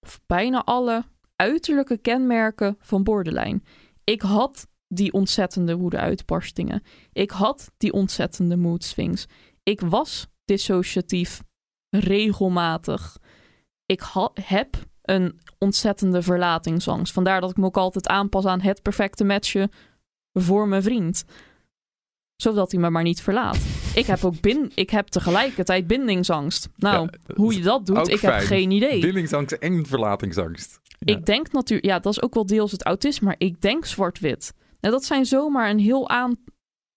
of bijna alle, uiterlijke kenmerken van borderline. Ik had die ontzettende woede-uitbarstingen. Ik had die ontzettende mood swings. Ik was dissociatief regelmatig. Ik ha- heb een ontzettende verlatingsangst. Vandaar dat ik me ook altijd aanpas aan het perfecte matchen voor mijn vriend. Zodat hij me maar niet verlaat. Ik heb ook bin ik heb tegelijkertijd bindingsangst. Nou, Ja, hoe je dat doet, ik fijn. heb geen idee. Bindingsangst en verlatingsangst. Ja. Ik denk natuurlijk, ja, dat is ook wel deels het autisme, maar ik denk zwart-wit. Nou, dat zijn zomaar een heel aan.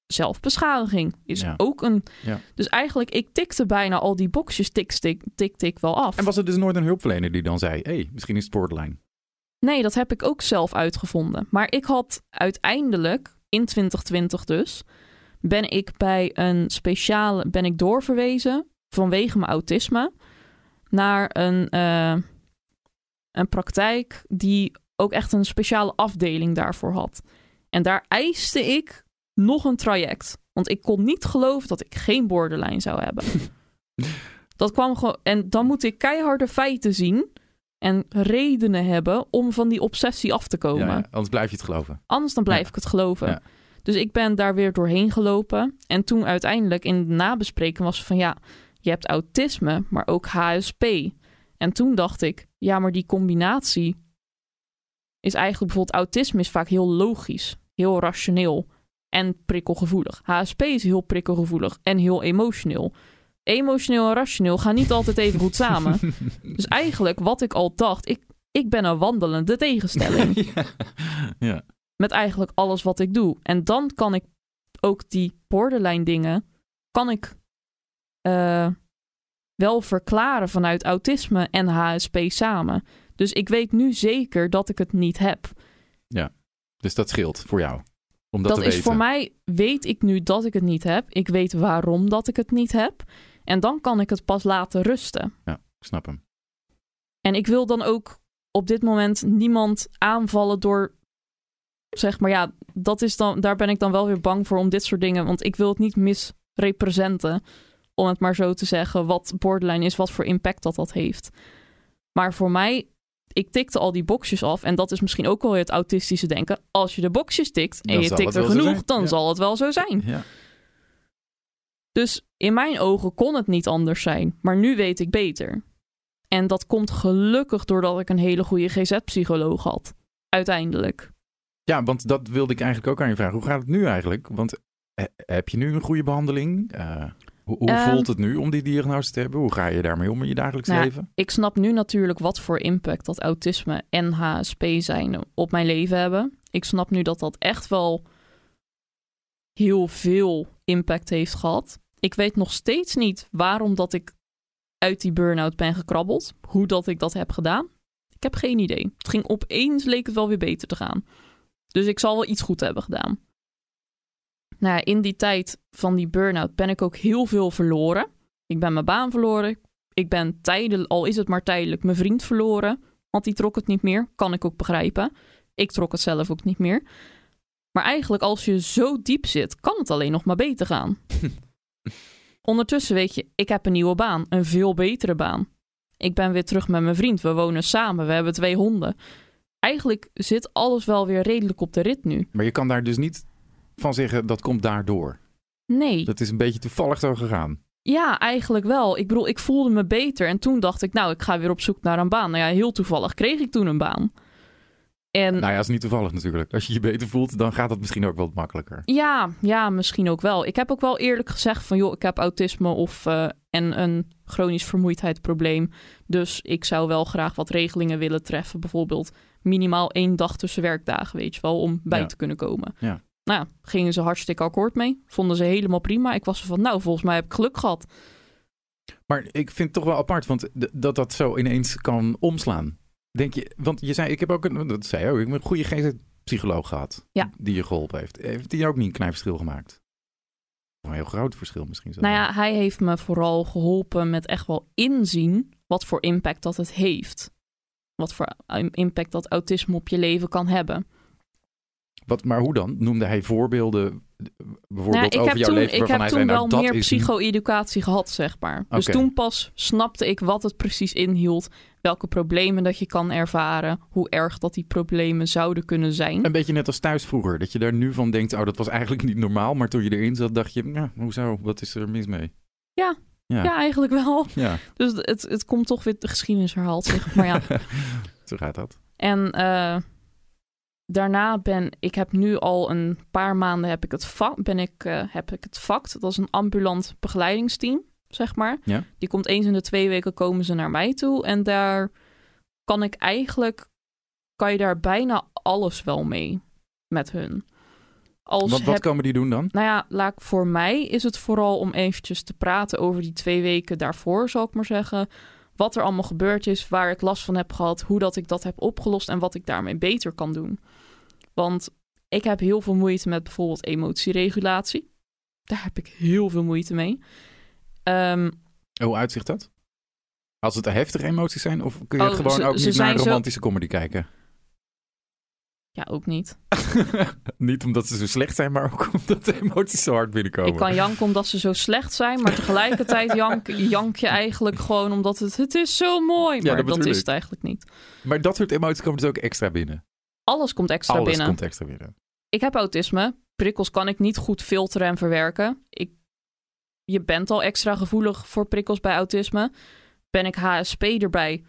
Zelfbeschadiging is Ja. ook een. Ja. Dus eigenlijk, ik tikte bijna al die boxjes, tik, tik, tik, tik wel af. En was er dus nooit een hulpverlener die dan zei, hé, hey, misschien is het borderline. Nee, dat heb ik ook zelf uitgevonden. Maar ik had uiteindelijk, in 2020 dus, ben ik bij een speciale, ben ik doorverwezen vanwege mijn autisme naar een, eh, een praktijk die ook echt een speciale afdeling daarvoor had. En daar eiste ik nog een traject. Want ik kon niet geloven dat ik geen borderline zou hebben. dat kwam gewoon. En dan moet ik keiharde feiten zien en redenen hebben om van die obsessie af te komen. Ja, ja, anders blijf je het geloven. Anders dan blijf Ja. ik het geloven. Dus ik ben daar weer doorheen gelopen. En toen uiteindelijk in de nabespreking was van ja, je hebt autisme, maar ook HSP. En toen dacht ik, ja, maar die combinatie is eigenlijk bijvoorbeeld autisme is vaak heel logisch, heel rationeel en prikkelgevoelig. HSP is heel prikkelgevoelig en heel emotioneel. Emotioneel en rationeel gaan niet altijd even goed samen. Dus eigenlijk wat ik al dacht, ik, ik ben een wandelende tegenstelling ja. ja. met eigenlijk alles wat ik doe. En dan kan ik ook die borderline dingen, kan ik eh, wel verklaren vanuit autisme en HSP samen. Dus ik weet nu zeker dat ik het niet heb. Dus dat scheelt voor jou. Om dat, Dat, te is weten. voor mij, weet ik nu dat ik het niet heb. Ik weet waarom dat ik het niet heb. En dan kan ik het pas laten rusten. Ik snap hem. En ik wil dan ook op dit moment niemand aanvallen door zeg maar ja, dat is dan, daar ben ik dan wel weer bang voor om dit soort dingen. Want ik wil het niet misrepresenten, om het maar zo te zeggen, wat borderline is, wat voor impact dat dat heeft. Maar voor mij, ik tikte al die boxjes af. En dat is misschien ook wel weer het autistische denken. Als je de boxjes tikt en Dan je tikt er genoeg, dan Ja. zal het wel zo zijn. Ja. Dus in mijn ogen kon het niet anders zijn. Maar nu weet ik beter. En dat komt gelukkig doordat ik een hele goede GZ-psycholoog had. Uiteindelijk. ja, want dat wilde ik eigenlijk ook aan je vragen. Hoe gaat het nu eigenlijk? Want eh, heb je nu een goede behandeling? Eh, hoe hoe Ehm, voelt het nu om die diagnose te hebben? Hoe ga je daarmee om in je dagelijks Nou leven? Ik snap nu natuurlijk wat voor impact dat autisme en HSP zijn op mijn leven hebben. Ik snap nu dat dat echt wel heel veel impact heeft gehad. Ik weet nog steeds niet waarom dat ik uit die burn-out ben gekrabbeld. Hoe dat ik dat heb gedaan. Ik heb geen idee. Het ging opeens, leek het wel weer beter te gaan. Dus ik zal wel iets goed hebben gedaan. Nou ja, in die tijd van die burn-out ben ik ook heel veel verloren. Ik ben mijn baan verloren. Ik ben tijdelijk, al is het maar tijdelijk, mijn vriend verloren. Want die trok het niet meer. Kan ik ook begrijpen. Ik trok het zelf ook niet meer. Maar eigenlijk, als je zo diep zit, kan het alleen nog maar beter gaan. Ondertussen weet je, ik heb een nieuwe baan. Een veel betere baan. Ik ben weer terug met mijn vriend. We wonen samen. We hebben twee honden. Eigenlijk zit alles wel weer redelijk op de rit nu. Maar je kan daar dus niet van zeggen dat komt daardoor. Nee. Dat is een beetje toevallig zo gegaan. Ja, eigenlijk wel. Ik bedoel, ik voelde me beter. En toen dacht ik, nou, ik ga weer op zoek naar een baan. Nou ja, heel toevallig kreeg ik toen een baan. En Nou ja, dat is niet toevallig natuurlijk. Als je je beter voelt, dan gaat het misschien ook wat makkelijker. ja, ja, misschien ook wel. Ik heb ook wel eerlijk gezegd van, joh, ik heb autisme of eh, en een chronisch vermoeidheidsprobleem. Dus ik zou wel graag wat regelingen willen treffen. Bijvoorbeeld minimaal één dag tussen werkdagen, weet je wel, om bij Ja. te kunnen komen. Ja. Nou, gingen ze hartstikke akkoord mee. Vonden ze helemaal prima. Ik was er van, nou, volgens mij heb ik geluk gehad. Maar ik vind het toch wel apart, want dat dat zo ineens kan omslaan. Denk je, want je zei, ik heb ook een, dat zei je ook, ik heb een goede GZ-psycholoog gehad. Ja. Die je geholpen heeft. Heeft die ook niet een klein verschil gemaakt? Of een heel groot verschil misschien zo. Nou ja, hij heeft me vooral geholpen met echt wel inzien wat voor impact dat het heeft. Wat voor impact dat autisme op je leven kan hebben. Wat, maar hoe dan? Noemde hij voorbeelden bijvoorbeeld Nou, over jouw toen, leven ik heb toen wel nou, dat meer is psycho-educatie gehad, zeg maar. Dus toen pas snapte ik wat het precies inhield. Welke problemen dat je kan ervaren. Hoe erg dat die problemen zouden kunnen zijn. Een beetje net als thuis vroeger. Dat je daar nu van denkt, oh, dat was eigenlijk niet normaal. Maar toen je erin zat, dacht je, nou, hoezo? Wat is er mis mee? Ja. Ja. Ja, eigenlijk wel. Ja, Dus het, het komt toch weer de geschiedenis herhaald zich. Maar ja, zo gaat dat. En eh, daarna ben ik heb nu al een paar maanden heb ik het vak, ben ik, eh, heb ik het vakt. Dat is een ambulant begeleidingsteam, zeg maar. Ja. Die komt eens in de twee weken komen ze naar mij toe. En daar kan ik eigenlijk, kan je daar bijna alles wel mee met hun. Als Wat, wat heb- komen die doen dan? nou ja, laat voor mij is het vooral om eventjes te praten over die twee weken daarvoor, zal ik maar zeggen. Wat er allemaal gebeurd is, waar ik last van heb gehad, hoe dat ik dat heb opgelost en wat ik daarmee beter kan doen. Want ik heb heel veel moeite met bijvoorbeeld emotieregulatie. Daar heb ik heel veel moeite mee. Ehm, Hoe uitzicht dat? Als het heftige emoties zijn, of kun je Oh, gewoon ze- ook niet naar zo- romantische comedy kijken? ja, ook niet. niet omdat ze zo slecht zijn, maar ook omdat de emoties zo hard binnenkomen. Ik kan janken omdat ze zo slecht zijn, maar tegelijkertijd jank, jank je eigenlijk gewoon omdat het, het is zo mooi. Ja, Maar dat dat, is het eigenlijk niet. Maar dat soort emoties komen dus ook extra binnen. Alles komt extra Alles binnen. komt extra binnen. ik heb autisme. Prikkels kan ik niet goed filteren en verwerken. Ik, je bent al extra gevoelig voor prikkels bij autisme. Ben ik HSP erbij,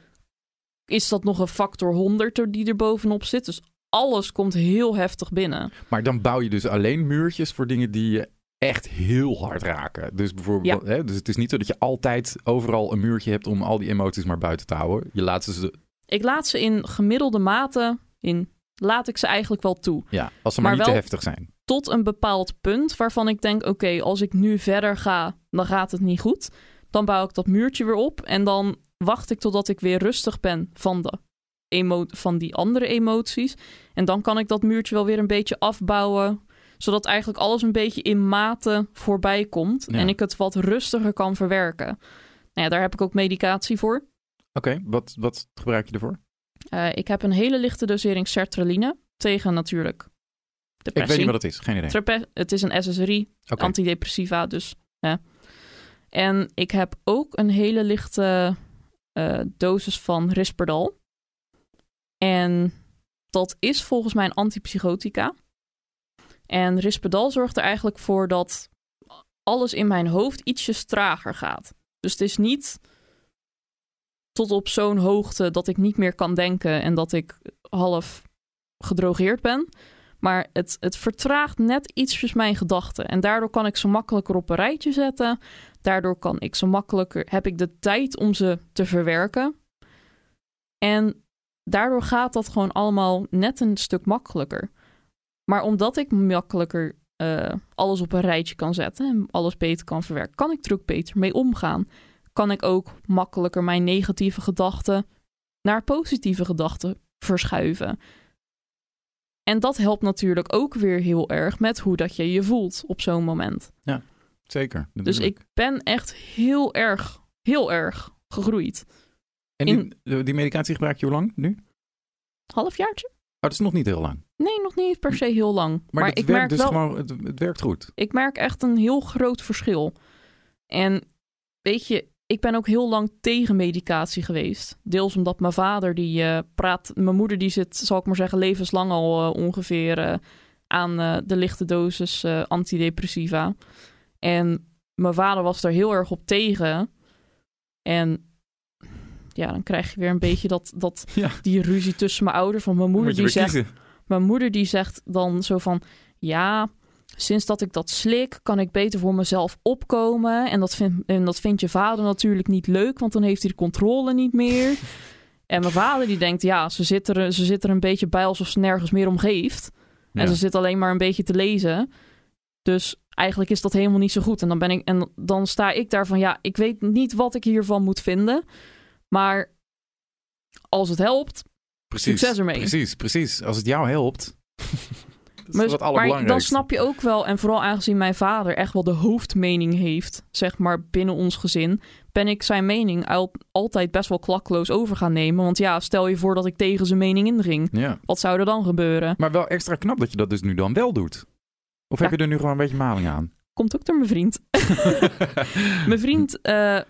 is dat nog een factor 100 er die er bovenop zit. Dus alles komt heel heftig binnen. Maar dan bouw je dus alleen muurtjes voor dingen die je echt heel hard raken. Dus bijvoorbeeld, hè, dus het is niet zo dat je altijd overal een muurtje hebt om al die emoties maar buiten te houden. Je laat ze, Ik laat ze in gemiddelde mate, in, laat ik ze eigenlijk wel toe. ja, als ze maar, Maar niet te heftig zijn. Tot een bepaald punt waarvan ik denk, oké, als ik nu verder ga, dan gaat het niet goed. Dan bouw ik dat muurtje weer op en dan wacht ik totdat ik weer rustig ben van, de emo van die andere emoties. En dan kan ik dat muurtje wel weer een beetje afbouwen, zodat eigenlijk alles een beetje in mate voorbij komt Ja. en ik het wat rustiger kan verwerken. Nou ja, daar heb ik ook medicatie voor. Oké, wat, wat gebruik je ervoor? Eh, ik heb een hele lichte dosering sertraline tegen natuurlijk Ik depressie. weet niet wat het is, geen idee. Trepe- het is een SSRI, antidepressiva dus. Hè. En ik heb ook een hele lichte eh, dosis van Risperdal. En dat is volgens mij een antipsychotica. En Risperdal zorgt er eigenlijk voor dat alles in mijn hoofd ietsjes trager gaat. Dus het is niet tot op zo'n hoogte dat ik niet meer kan denken en dat ik half gedrogeerd ben. Maar het, het vertraagt net ietsjes mijn gedachten. En daardoor kan ik ze makkelijker op een rijtje zetten. Daardoor kan ik ze makkelijker, heb ik de tijd om ze te verwerken. En daardoor gaat dat gewoon allemaal net een stuk makkelijker. Maar omdat ik makkelijker eh, alles op een rijtje kan zetten en alles beter kan verwerken, kan ik er ook beter mee omgaan. Kan ik ook makkelijker mijn negatieve gedachten naar positieve gedachten verschuiven. En dat helpt natuurlijk ook weer heel erg met hoe dat je je voelt op zo'n moment. Zeker. Dus ik ben echt heel erg, heel erg gegroeid. En die, die medicatie gebruik je hoe lang nu? Oh, Halfjaartje? dat is nog niet heel lang. Nee, nog niet per se heel lang. Maar, ik werkt merk dus wel, gewoon, het, het werkt goed. ik merk echt een heel groot verschil. En weet je, ik ben ook heel lang tegen medicatie geweest. Deels omdat mijn vader die eh, praat, mijn moeder die zit, zal ik maar zeggen, levenslang al eh, ongeveer eh, aan de lichte dosis antidepressiva. En mijn vader was daar heel erg op tegen. En ja, dan krijg je weer een beetje dat, dat Ja. die ruzie tussen mijn ouders. Van mijn moeder die zegt, mijn moeder die zegt dan zo van... Ja, sinds dat ik dat slik, kan ik beter voor mezelf opkomen. En dat, vind, en dat vindt je vader natuurlijk niet leuk, want dan heeft hij de controle niet meer. en mijn vader die denkt, ja, ze zit, er, ze zit er een beetje bij alsof ze nergens meer om geeft. Ja. En ze zit alleen maar een beetje te lezen. Dus eigenlijk is dat helemaal niet zo goed. En dan, ben ik, en dan sta ik daar van, ja, ik weet niet wat ik hiervan moet vinden. Maar als het helpt, Precies, succes ermee. Precies, precies. Als het jou helpt. dat is Maar, wat maar allerbelangrijkste. dan snap je ook wel, en vooral aangezien mijn vader echt wel de hoofdmening heeft, zeg maar binnen ons gezin, ben ik zijn mening al- altijd best wel klakloos over gaan nemen. Want ja, stel je voor dat ik tegen zijn mening inging. Ja. Wat zou er dan gebeuren? Maar wel extra knap dat je dat dus nu dan wel doet. Of heb je er nu gewoon een beetje maling aan? Komt ook door mijn vriend. mijn vriend eh,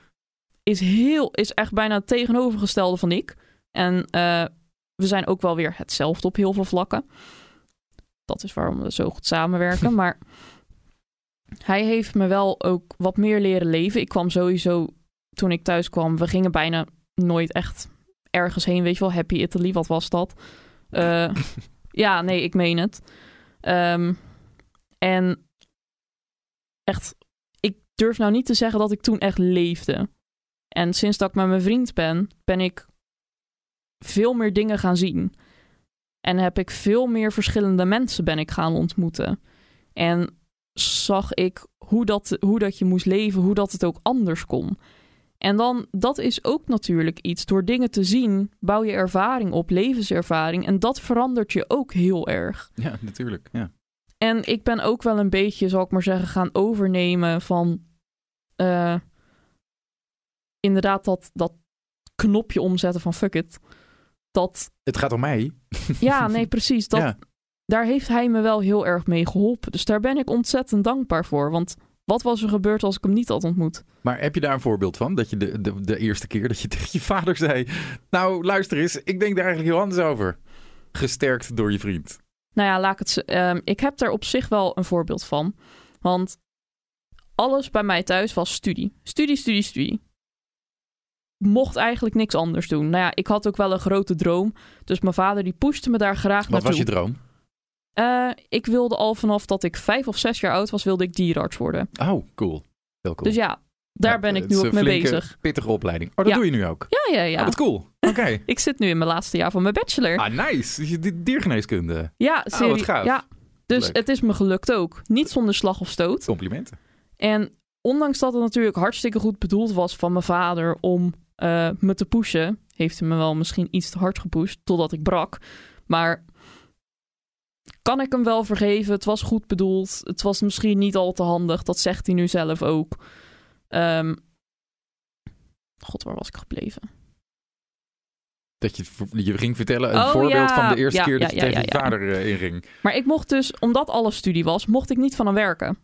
is heel, is echt bijna het tegenovergestelde van ik. En eh, we zijn ook wel weer hetzelfde op heel veel vlakken. Dat is waarom we zo goed samenwerken. maar hij heeft me wel ook wat meer leren leven. Ik kwam sowieso, toen ik thuis kwam, we gingen bijna nooit echt ergens heen. Weet je wel, Happy Italy, wat was dat? Eh, ja, nee, ik meen het. Ehm, en echt, ik durf nou niet te zeggen dat ik toen echt leefde. En sinds dat ik met mijn vriend ben, ben ik veel meer dingen gaan zien. En heb ik veel meer verschillende mensen ben ik gaan ontmoeten. En zag ik hoe dat, hoe dat je moest leven, hoe dat het ook anders kon. En dan, dat is ook natuurlijk iets. Door dingen te zien, bouw je ervaring op, levenservaring. En dat verandert je ook heel erg. Ja, natuurlijk. Ja. En ik ben ook wel een beetje, zal ik maar zeggen, gaan overnemen van eh, inderdaad dat, dat knopje omzetten van fuck it. Dat, Het gaat om mij. ja, nee, precies. Dat, Ja. Daar heeft hij me wel heel erg mee geholpen. Dus daar ben ik ontzettend dankbaar voor. Want wat was er gebeurd als ik hem niet had ontmoet? Maar heb je daar een voorbeeld van? Dat je de, de, de eerste keer dat je tegen je vader zei... Nou, luister eens, ik denk daar eigenlijk heel anders over. Gesterkt door je vriend. Nou ja, laat ik het. ehm, ik heb daar op zich wel een voorbeeld van. Want alles bij mij thuis was studie. Studie, studie, studie. Mocht eigenlijk niks anders doen. Nou ja, ik had ook wel een grote droom. Dus mijn vader die pushte me daar graag Wat naartoe. was je droom? Eh, ik wilde al vanaf dat ik vijf of zes jaar oud was, wilde ik dierenarts worden. Oh, cool. Heel cool. Dus ja, daar Ja, ben ik nu ook mee bezig. pittige opleiding. Oh, dat Ja. doe je nu ook? Ja, ja, ja. Oh, wat cool. Oké. Ik zit nu in mijn laatste jaar van mijn bachelor. Ah, nice. Diergeneeskunde. ja, wat serie. gaaf. Ja, dus Leuk. het is me gelukt ook. Niet zonder slag of stoot. Complimenten. En ondanks dat het natuurlijk hartstikke goed bedoeld was van mijn vader om eh, me te pushen, heeft hij me wel misschien iets te hard gepusht totdat ik brak. Maar kan ik hem wel vergeven? Het was goed bedoeld. Het was misschien niet al te handig. Dat zegt hij nu zelf ook. Ehm, God, waar was ik gebleven? Dat je, je ging vertellen, een Oh, voorbeeld ja. van de eerste Ja, keer dat ja, je tegen je vader eh, inging. Maar ik mocht dus, omdat alles studie was, mocht ik niet van hem werken.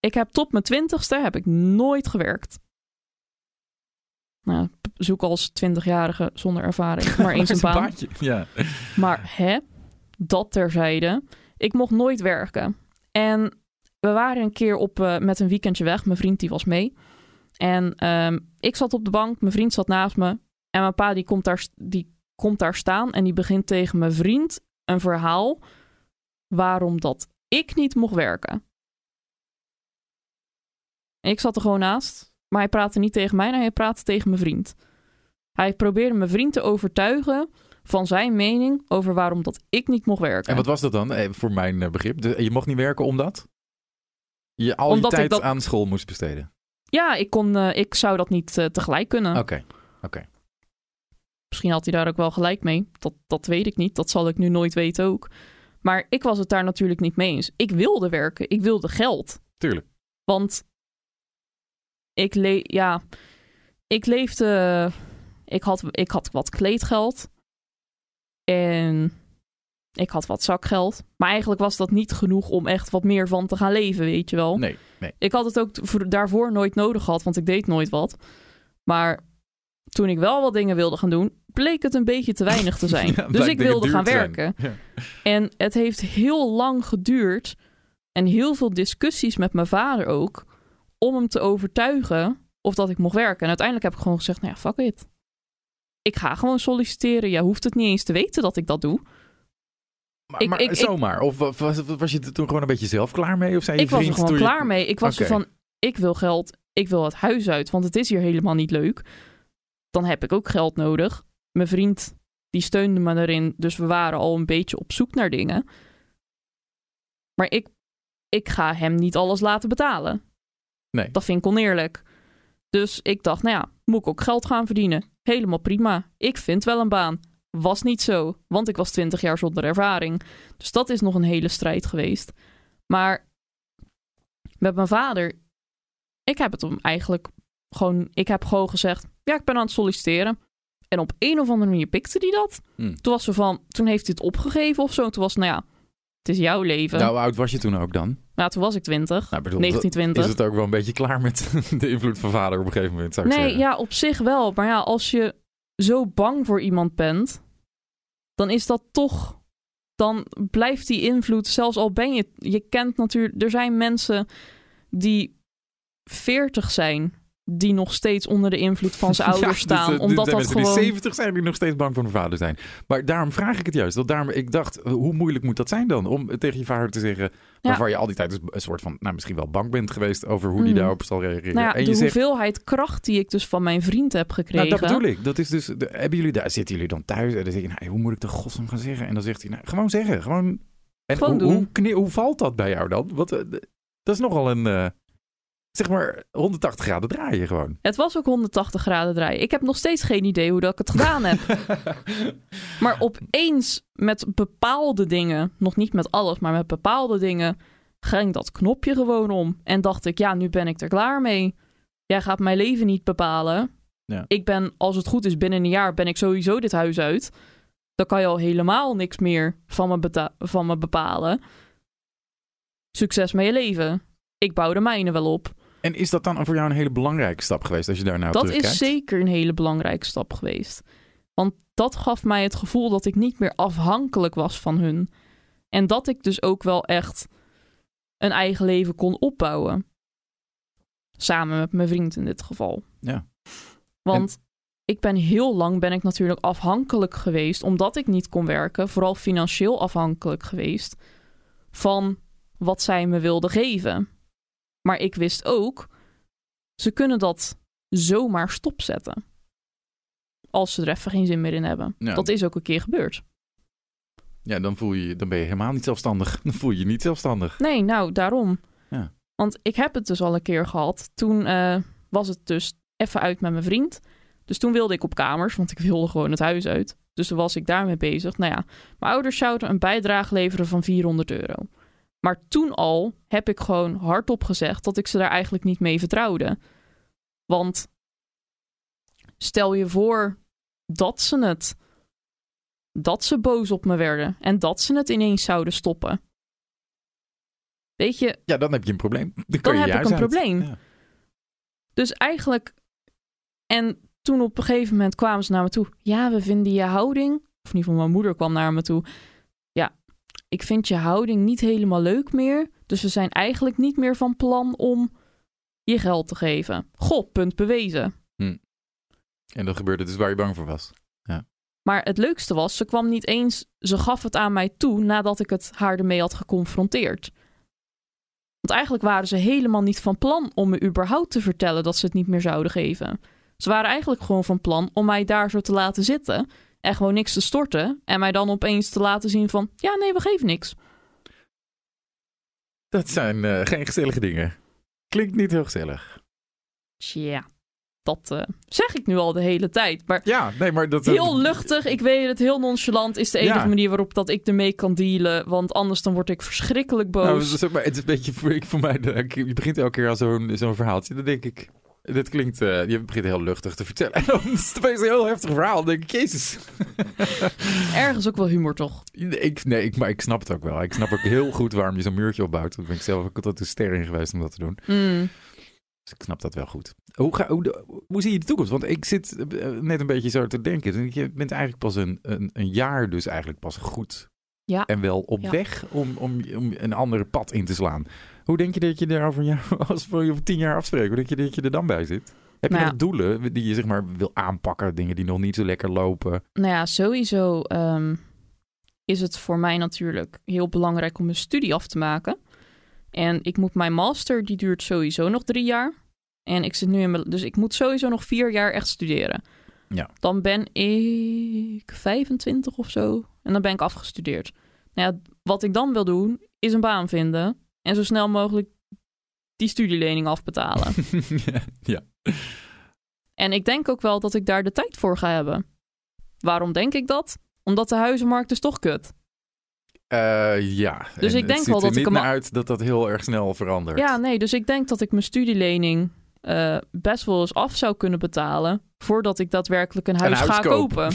Ik heb tot mijn twintigste heb ik nooit gewerkt. Nou, zoek als twintigjarige zonder ervaring, maar eens een baan. baantje. Ja. Maar hè, dat terzijde. Ik mocht nooit werken. En we waren een keer op, eh, met een weekendje weg. Mijn vriend die was mee. En ehm, ik zat op de bank, mijn vriend zat naast me. En mijn pa die komt, daar, die komt daar staan en die begint tegen mijn vriend een verhaal waarom dat ik niet mocht werken. En ik zat er gewoon naast, maar hij praatte niet tegen mij, hij praatte tegen mijn vriend. Hij probeerde mijn vriend te overtuigen van zijn mening over waarom dat ik niet mocht werken. En wat was dat dan, eh, voor mijn eh, begrip? De- je mocht niet werken omdat? Je al Omdat je tijd dat- aan school moest besteden. Ja, ik, kon, eh, ik zou dat niet eh, tegelijk kunnen. Oké. Misschien had hij daar ook wel gelijk mee. Dat, dat weet ik niet. Dat zal ik nu nooit weten ook. Maar ik was het daar natuurlijk niet mee eens. Ik wilde werken. Ik wilde geld. Tuurlijk. Want ik, le ja, ik leefde. Ik had, ik had wat kleedgeld. En ik had wat zakgeld. Maar eigenlijk was dat niet genoeg om echt wat meer van te gaan leven, weet je wel. Nee, nee. Ik had het ook voor- daarvoor nooit nodig gehad, want ik deed nooit wat. Maar toen ik wel wat dingen wilde gaan doen, bleek het een beetje te weinig te zijn. Ja, dus ik wilde gaan werken. Ja. En het heeft heel lang geduurd en heel veel discussies met mijn vader ook, om hem te overtuigen of dat ik mocht werken. En uiteindelijk heb ik gewoon gezegd, nou ja, fuck it. Ik ga gewoon solliciteren. Jij hoeft het niet eens te weten dat ik dat doe. Maar, Ik- maar ik- ik- zomaar. Of wa- was, was je er toen gewoon een beetje zelf klaar mee? Of zei je ik was er gewoon je- klaar mee. Ik was er van, ik wil geld, ik wil het huis uit, want het is hier helemaal niet leuk. Dan heb ik ook geld nodig. Mijn vriend, die steunde me erin, dus we waren al een beetje op zoek naar dingen. Maar ik, ik ga hem niet alles laten betalen. Nee. Dat vind ik oneerlijk. Dus ik dacht, nou ja, moet ik ook geld gaan verdienen? Helemaal prima. Ik vind wel een baan. Was niet zo, want ik was 20 jaar zonder ervaring. Dus dat is nog een hele strijd geweest. Maar met mijn vader, ik heb het hem eigenlijk gewoon, ik heb gewoon gezegd, ja, ik ben aan het solliciteren. En op een of andere manier pikte hij dat. Hmm. Toen was ze van, toen heeft hij het opgegeven of zo. Toen was, nou ja, het is jouw leven. Nou, hoe oud was je toen ook dan? Toen was ik 20, Nou, bedoel, 1920. Is het ook wel een beetje klaar met de invloed van vader op een gegeven moment, zou ik Nee, zeggen. ja, op zich wel. Maar ja, als je zo bang voor iemand bent, dan is dat toch. Dan blijft die invloed, zelfs al ben je. Je kent natuurlijk. Er zijn mensen die 40 zijn, die nog steeds onder de invloed van zijn Ja, ouders dus, staan. eh, omdat zijn dat gewoon. die 70 zijn die nog steeds bang voor hun vader zijn. Maar daarom vraag ik het juist. Dat daarom, ik dacht, eh, hoe moeilijk moet dat zijn dan? Om tegen je vader te zeggen, waarvan je al die tijd dus een soort van, nou misschien wel bang bent geweest over hoe die Mhm. daarop zal reageren. Nou ja, en de je zegt, hoeveelheid kracht die ik dus van mijn vriend heb gekregen. nou dat bedoel ik. Dat is dus, de- hebben jullie daar, zitten jullie dan thuis en dan zeg je, nou, hoe moet ik de godsnaam gaan zeggen? En dan zegt hij, nou, gewoon zeggen, gewoon. En Gewoon hoe, doen. Hoe, valt dat bij jou dan? Want eh, dat is nogal een, zeg maar, 180 graden draaien gewoon. Het was ook 180 graden draaien. Ik heb nog steeds geen idee hoe dat ik het gedaan heb. Maar opeens met bepaalde dingen, nog niet met alles, maar met bepaalde dingen, ging dat knopje gewoon om. En dacht ik, ja, nu ben ik er klaar mee. Jij gaat mijn leven niet bepalen. Ja. Ik ben, als het goed is, binnen een jaar ben ik sowieso dit huis uit. Dan kan je al helemaal niks meer van me, van me bepalen. Succes met je leven. Ik bouw de mijne wel op. En is dat dan voor jou een hele belangrijke stap geweest als je daar nou Dat terugkijkt? is zeker een hele belangrijke stap geweest. Want dat gaf mij het gevoel dat ik niet meer afhankelijk was van hun. En dat ik dus ook wel echt een eigen leven kon opbouwen. Samen met mijn vriend in dit geval. Ja. Want ik ben heel lang ben ik natuurlijk afhankelijk geweest, omdat ik niet kon werken, vooral financieel afhankelijk geweest van wat zij me wilden geven. Maar ik wist ook, ze kunnen dat zomaar stopzetten. Als ze er even geen zin meer in hebben. Ja. Dat is ook een keer gebeurd. Ja, dan, voel je, dan ben je helemaal niet zelfstandig. Dan voel je je niet zelfstandig. Nee, nou, daarom. Ja. Want ik heb het dus al een keer gehad. Toen eh, was het dus even uit met mijn vriend. Dus toen wilde ik op kamers, want ik wilde gewoon het huis uit. Dus toen was ik daarmee bezig. Nou ja, mijn ouders zouden een bijdrage leveren van 400 euro. Maar toen al heb ik gewoon hardop gezegd dat ik ze daar eigenlijk niet mee vertrouwde. Want stel je voor dat ze het. Dat ze boos op me werden. En dat ze het ineens zouden stoppen. Weet je, Ja, dan heb je een probleem. Dan, Dan je heb je ik een uit. probleem. Ja. Dus eigenlijk. En toen op een gegeven moment kwamen ze naar me toe. Ja, we vinden je houding. Of in ieder geval, mijn moeder kwam naar me toe. Ja, ik vind je houding niet helemaal leuk meer. Dus we zijn eigenlijk niet meer van plan om je geld te geven. Goh, punt bewezen. En dat gebeurde dus waar je bang voor was. Maar het leukste was, ze kwam niet eens. Ze gaf het aan mij toe nadat ik het haar ermee had geconfronteerd. Want eigenlijk waren ze helemaal niet van plan om me überhaupt te vertellen dat ze het niet meer zouden geven. Ze waren eigenlijk gewoon van plan om mij daar zo te laten zitten en gewoon niks te storten. En mij dan opeens te laten zien van, ja nee, we geven niks. Dat zijn eh, geen gezellige dingen. Klinkt niet heel gezellig. Tja, dat eh, zeg ik nu al de hele tijd. Maar Ja, nee, maar dat... heel luchtig, ik weet het, heel nonchalant is de enige Ja. manier waarop dat ik ermee kan dealen. Want anders dan word ik verschrikkelijk boos. Nou, het, is maar, het is een beetje voor, ik- voor mij. je begint elke keer aan zo'n zo'n verhaaltje. Dan denk ik. Dit klinkt. eh, je begint heel luchtig te vertellen. En dan is het een heel heftig verhaal. Dan denk ik, Jezus. Ergens ook wel humor, toch? Nee, ik, nee ik, maar ik snap het ook wel. Ik snap ook heel goed waarom je zo'n muurtje opbouwt. Daar ben ik zelf ook altijd een ster in geweest om dat te doen. Mm. Dus ik snap dat wel goed. Hoe, ga, hoe, hoe zie je de toekomst? Want ik zit eh, net een beetje zo te denken. Je bent eigenlijk pas een, een, een jaar dus eigenlijk pas goed. Ja. En wel op Ja. weg om, om, om een andere pad in te slaan. Hoe denk je dat je daar over als we over tien jaar afspreken, hoe denk je dat je er dan bij zit? Heb je Nou nog doelen die je zeg maar wil aanpakken? Dingen die nog niet zo lekker lopen? Nou ja, sowieso ehm, is het voor mij natuurlijk heel belangrijk om mijn studie af te maken. En ik moet mijn master, die duurt sowieso nog drie jaar. En ik zit nu in mijn... Dus ik moet sowieso nog vier jaar echt studeren. Ja. Dan ben ik 25 of zo. En dan ben ik afgestudeerd. Nou ja, wat ik dan wil doen, is een baan vinden. En zo snel mogelijk die studielening afbetalen. ja, ja. En ik denk ook wel dat ik daar de tijd voor ga hebben. Waarom denk ik dat? Omdat de huizenmarkt is toch kut. Eh, ja. Dus En ik denk wel er dat ik hem naar al- uit dat dat heel erg snel verandert. Ja, nee, dus ik denk dat ik mijn studielening eh, best wel eens af zou kunnen betalen. voordat ik daadwerkelijk een huis, huis ga koop. kopen.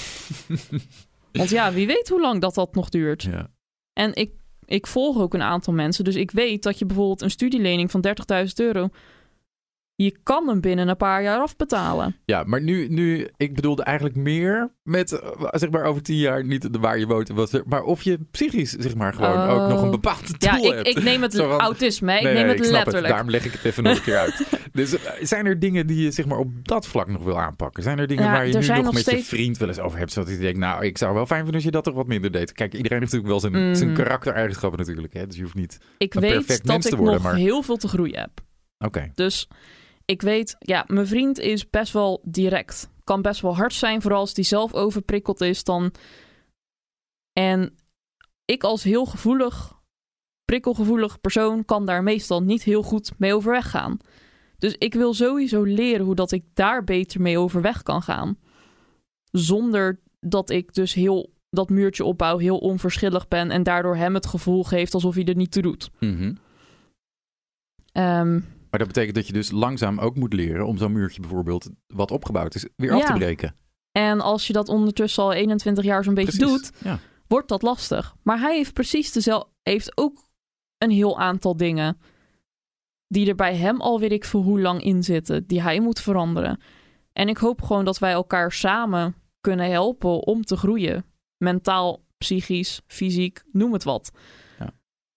Want ja, wie weet hoe lang dat, dat nog duurt. ja. En ik, ik volg ook een aantal mensen. Dus ik weet dat je bijvoorbeeld een studielening van 30.000 euro. Je kan hem binnen een paar jaar afbetalen. Ja, maar nu, nu, ik bedoelde eigenlijk meer met, eh, zeg maar, over tien jaar, niet de waar je woont en wat, maar of je psychisch, zeg maar, gewoon ook nog een Oh. bepaald Ja, doel ik, hebt. ik neem het Zo autisme, ik Nee, neem nee, het snap letterlijk. Daarom leg ik het even nog een keer uit. Dus eh, zijn er dingen die je zeg maar, op dat vlak nog wil aanpakken? Zijn er dingen Ja, waar je er nu nog, nog met je vriend wel eens over hebt? Zodat je denkt, nou, ik zou wel fijn vinden als je dat toch wat minder deed. Kijk, iedereen heeft natuurlijk wel zijn, Mm. zijn karaktereigenschappen natuurlijk. Hè? Dus je hoeft niet... ik een weet perfect dat mens te ik worden, nog maar- heel veel te groeien heb. Oké. Dus ik weet, ja, mijn vriend is best wel direct. Kan best wel hard zijn, vooral als die zelf overprikkeld is. Dan... En ik als heel gevoelig, prikkelgevoelig persoon kan daar meestal niet heel goed mee overweg gaan. Dus ik wil sowieso leren hoe dat ik daar beter mee overweg kan gaan. Zonder dat ik dus heel dat muurtje opbouw, heel onverschillig ben en daardoor hem het gevoel geeft alsof hij er niet toe doet. Ehm, Maar dat betekent dat je dus langzaam ook moet leren om zo'n muurtje bijvoorbeeld, wat opgebouwd is, weer af te breken. En als je dat ondertussen al 21 jaar zo'n beetje Precies. doet, Ja. wordt dat lastig. Maar hij heeft precies dezelfde, heeft ook een heel aantal dingen die er bij hem al weet ik veel hoe lang in zitten, die hij moet veranderen. En ik hoop gewoon dat wij elkaar samen kunnen helpen om te groeien. Mentaal, psychisch, fysiek, noem het wat. Ja.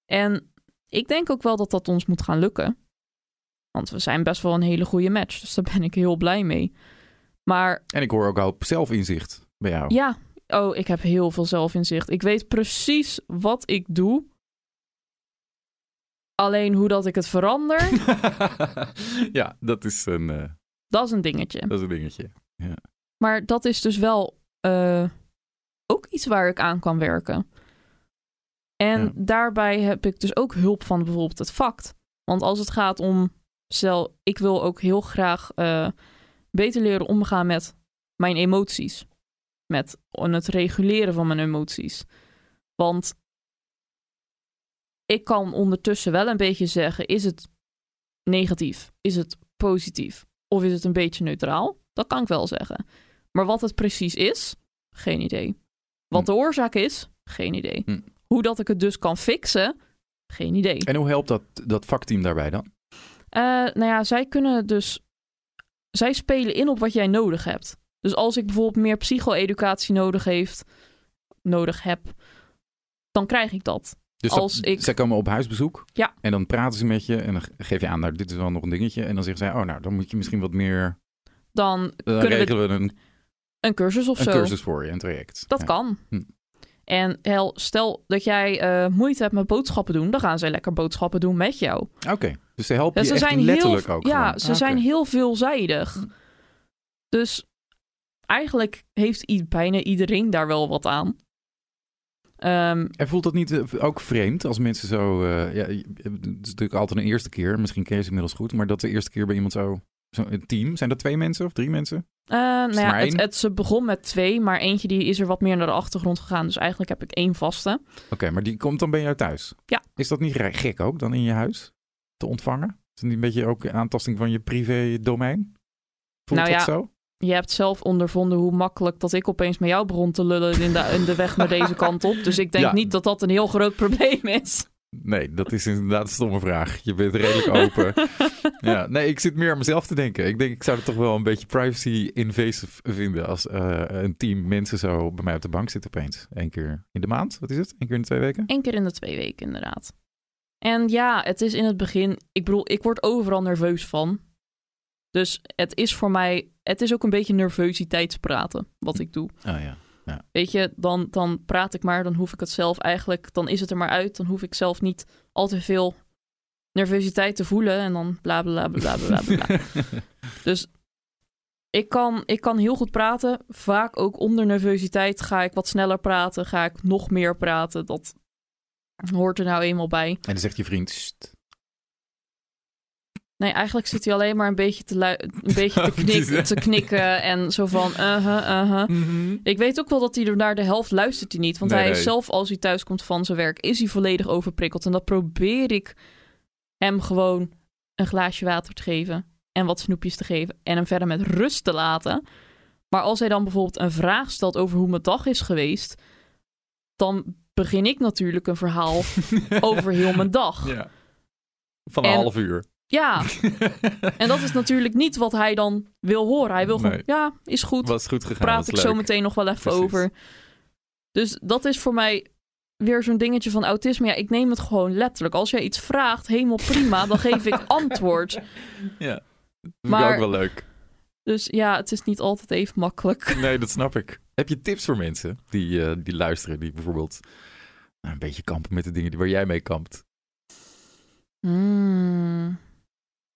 En ik denk ook wel dat dat ons moet gaan lukken. Want we zijn best wel een hele goede match. Dus daar ben ik heel blij mee. Maar En ik hoor ook al zelfinzicht bij jou. ja, oh, ik heb heel veel zelfinzicht. Ik weet precies wat ik doe. Alleen hoe dat ik het verander, ja, dat is een, eh, dat is een dingetje. dat is een dingetje. Maar dat is dus wel eh, ook iets waar ik aan kan werken. En Ja. daarbij heb ik dus ook hulp van bijvoorbeeld het fact. Want als het gaat om, stel, ik wil ook heel graag eh, beter leren omgaan met mijn emoties. Met het reguleren van mijn emoties. Want ik kan ondertussen wel een beetje zeggen: is het negatief? Is het positief? Of is het een beetje neutraal? Dat kan ik wel zeggen. Maar wat het precies is, geen idee. Wat Hm. de oorzaak is, geen idee. Hm. Hoe dat ik het dus kan fixen, geen idee. En hoe helpt dat, dat vakteam daarbij dan? Eh, nou ja, zij kunnen dus. Zij spelen in op wat jij nodig hebt. Dus als ik bijvoorbeeld meer psycho-educatie nodig, heeft, nodig heb, dan krijg ik dat. Dus Als dat, ik- zij komen op huisbezoek. Ja. En dan praten ze met je en dan geef je aan, nou, dit is wel nog een dingetje. En dan zeggen zij, oh, nou, dan moet je misschien wat meer... Dan Dan kunnen we regelen we een, een cursus of een zo. cursus voor je, een traject. Dat Ja. kan. Hm. En hel, stel dat jij eh, moeite hebt met boodschappen doen, dan gaan zij lekker boodschappen doen met jou. Oké, dus ze helpen Ja, je ze echt letterlijk heel, ook Ja, gewoon. ze Ah, zijn heel veelzijdig. Dus eigenlijk heeft bijna iedereen daar wel wat aan. Ehm, En voelt dat niet eh, ook vreemd als mensen zo... eh, ja, het is natuurlijk altijd een eerste keer. Misschien ken je ze inmiddels goed. Maar dat de eerste keer bij iemand zo... zo een team, zijn dat twee mensen of drie mensen? eh, nou ja, het, het, ze begon met twee, maar eentje die is er wat meer naar de achtergrond gegaan. Dus eigenlijk heb ik één vaste. Oké, maar die komt dan bij jou thuis? Ja. Is dat niet gek ook dan in je huis te ontvangen? Is het niet een beetje ook aantasting van je privé domein? Voelt Nou dat ja, zo? Je hebt zelf ondervonden hoe makkelijk dat ik opeens met jou begon te lullen in de, in de weg naar deze kant op. Dus ik denk Ja. niet dat dat een heel groot probleem is. Nee, dat is inderdaad een stomme vraag. Je bent redelijk open. ja, nee, ik zit meer aan mezelf te denken. Ik denk, ik zou het toch wel een beetje privacy invasive vinden als eh, een team mensen zo bij mij op de bank zit opeens. Eén keer in de maand, wat is het? Eén keer in de twee weken? Eén keer in de twee weken, inderdaad. En ja, het is in het begin. Ik bedoel, ik word overal nerveus van. Dus het is voor mij. Het is ook een beetje nervositeitspraten wat ik doe. Oh ja. Weet je, dan, dan praat ik maar, dan hoef ik het zelf eigenlijk. Dan is het er maar uit. Dan hoef ik zelf niet al te veel nervositeit te voelen. En dan bla bla bla bla bla bla. Dus ik kan, ik kan heel goed praten. Vaak ook onder nervositeit ga ik wat sneller praten. Ga ik nog meer praten. Dat hoort er nou eenmaal bij. En dan zegt je vriend, "Sst." Nee, eigenlijk zit hij alleen maar een beetje te, een beetje te, knik- te knikken. En zo van, uh-huh, uh-huh. Ik weet ook wel dat hij er naar de helft luistert hij niet. Want Nee, hij nee. is zelf, als hij thuis komt van zijn werk, is hij volledig overprikkeld. En dat probeer ik hem gewoon een glaasje water te geven. En wat snoepjes te geven. En hem verder met rust te laten. Maar als hij dan bijvoorbeeld een vraag stelt over hoe mijn dag is geweest. Dan begin ik natuurlijk een verhaal over heel mijn dag. Ja. Van een En- half uur. Ja, en dat is natuurlijk niet wat hij dan wil horen. Hij wil gewoon, Nee. ja, is goed. Was goed gegaan. praat ik leuk. zo meteen nog wel even Precies. over. Dus dat is voor mij weer zo'n dingetje van autisme. Ja, ik neem het gewoon letterlijk. Als jij iets vraagt, helemaal prima, dan geef ik antwoord. Ja. Dat vind ik Maar- ook wel leuk. Dus ja, het is niet altijd even makkelijk. Nee, dat snap ik. Heb je tips voor mensen die, eh, die luisteren, die bijvoorbeeld nou, een beetje kampen met de dingen die, waar jij mee kampt? Hmm.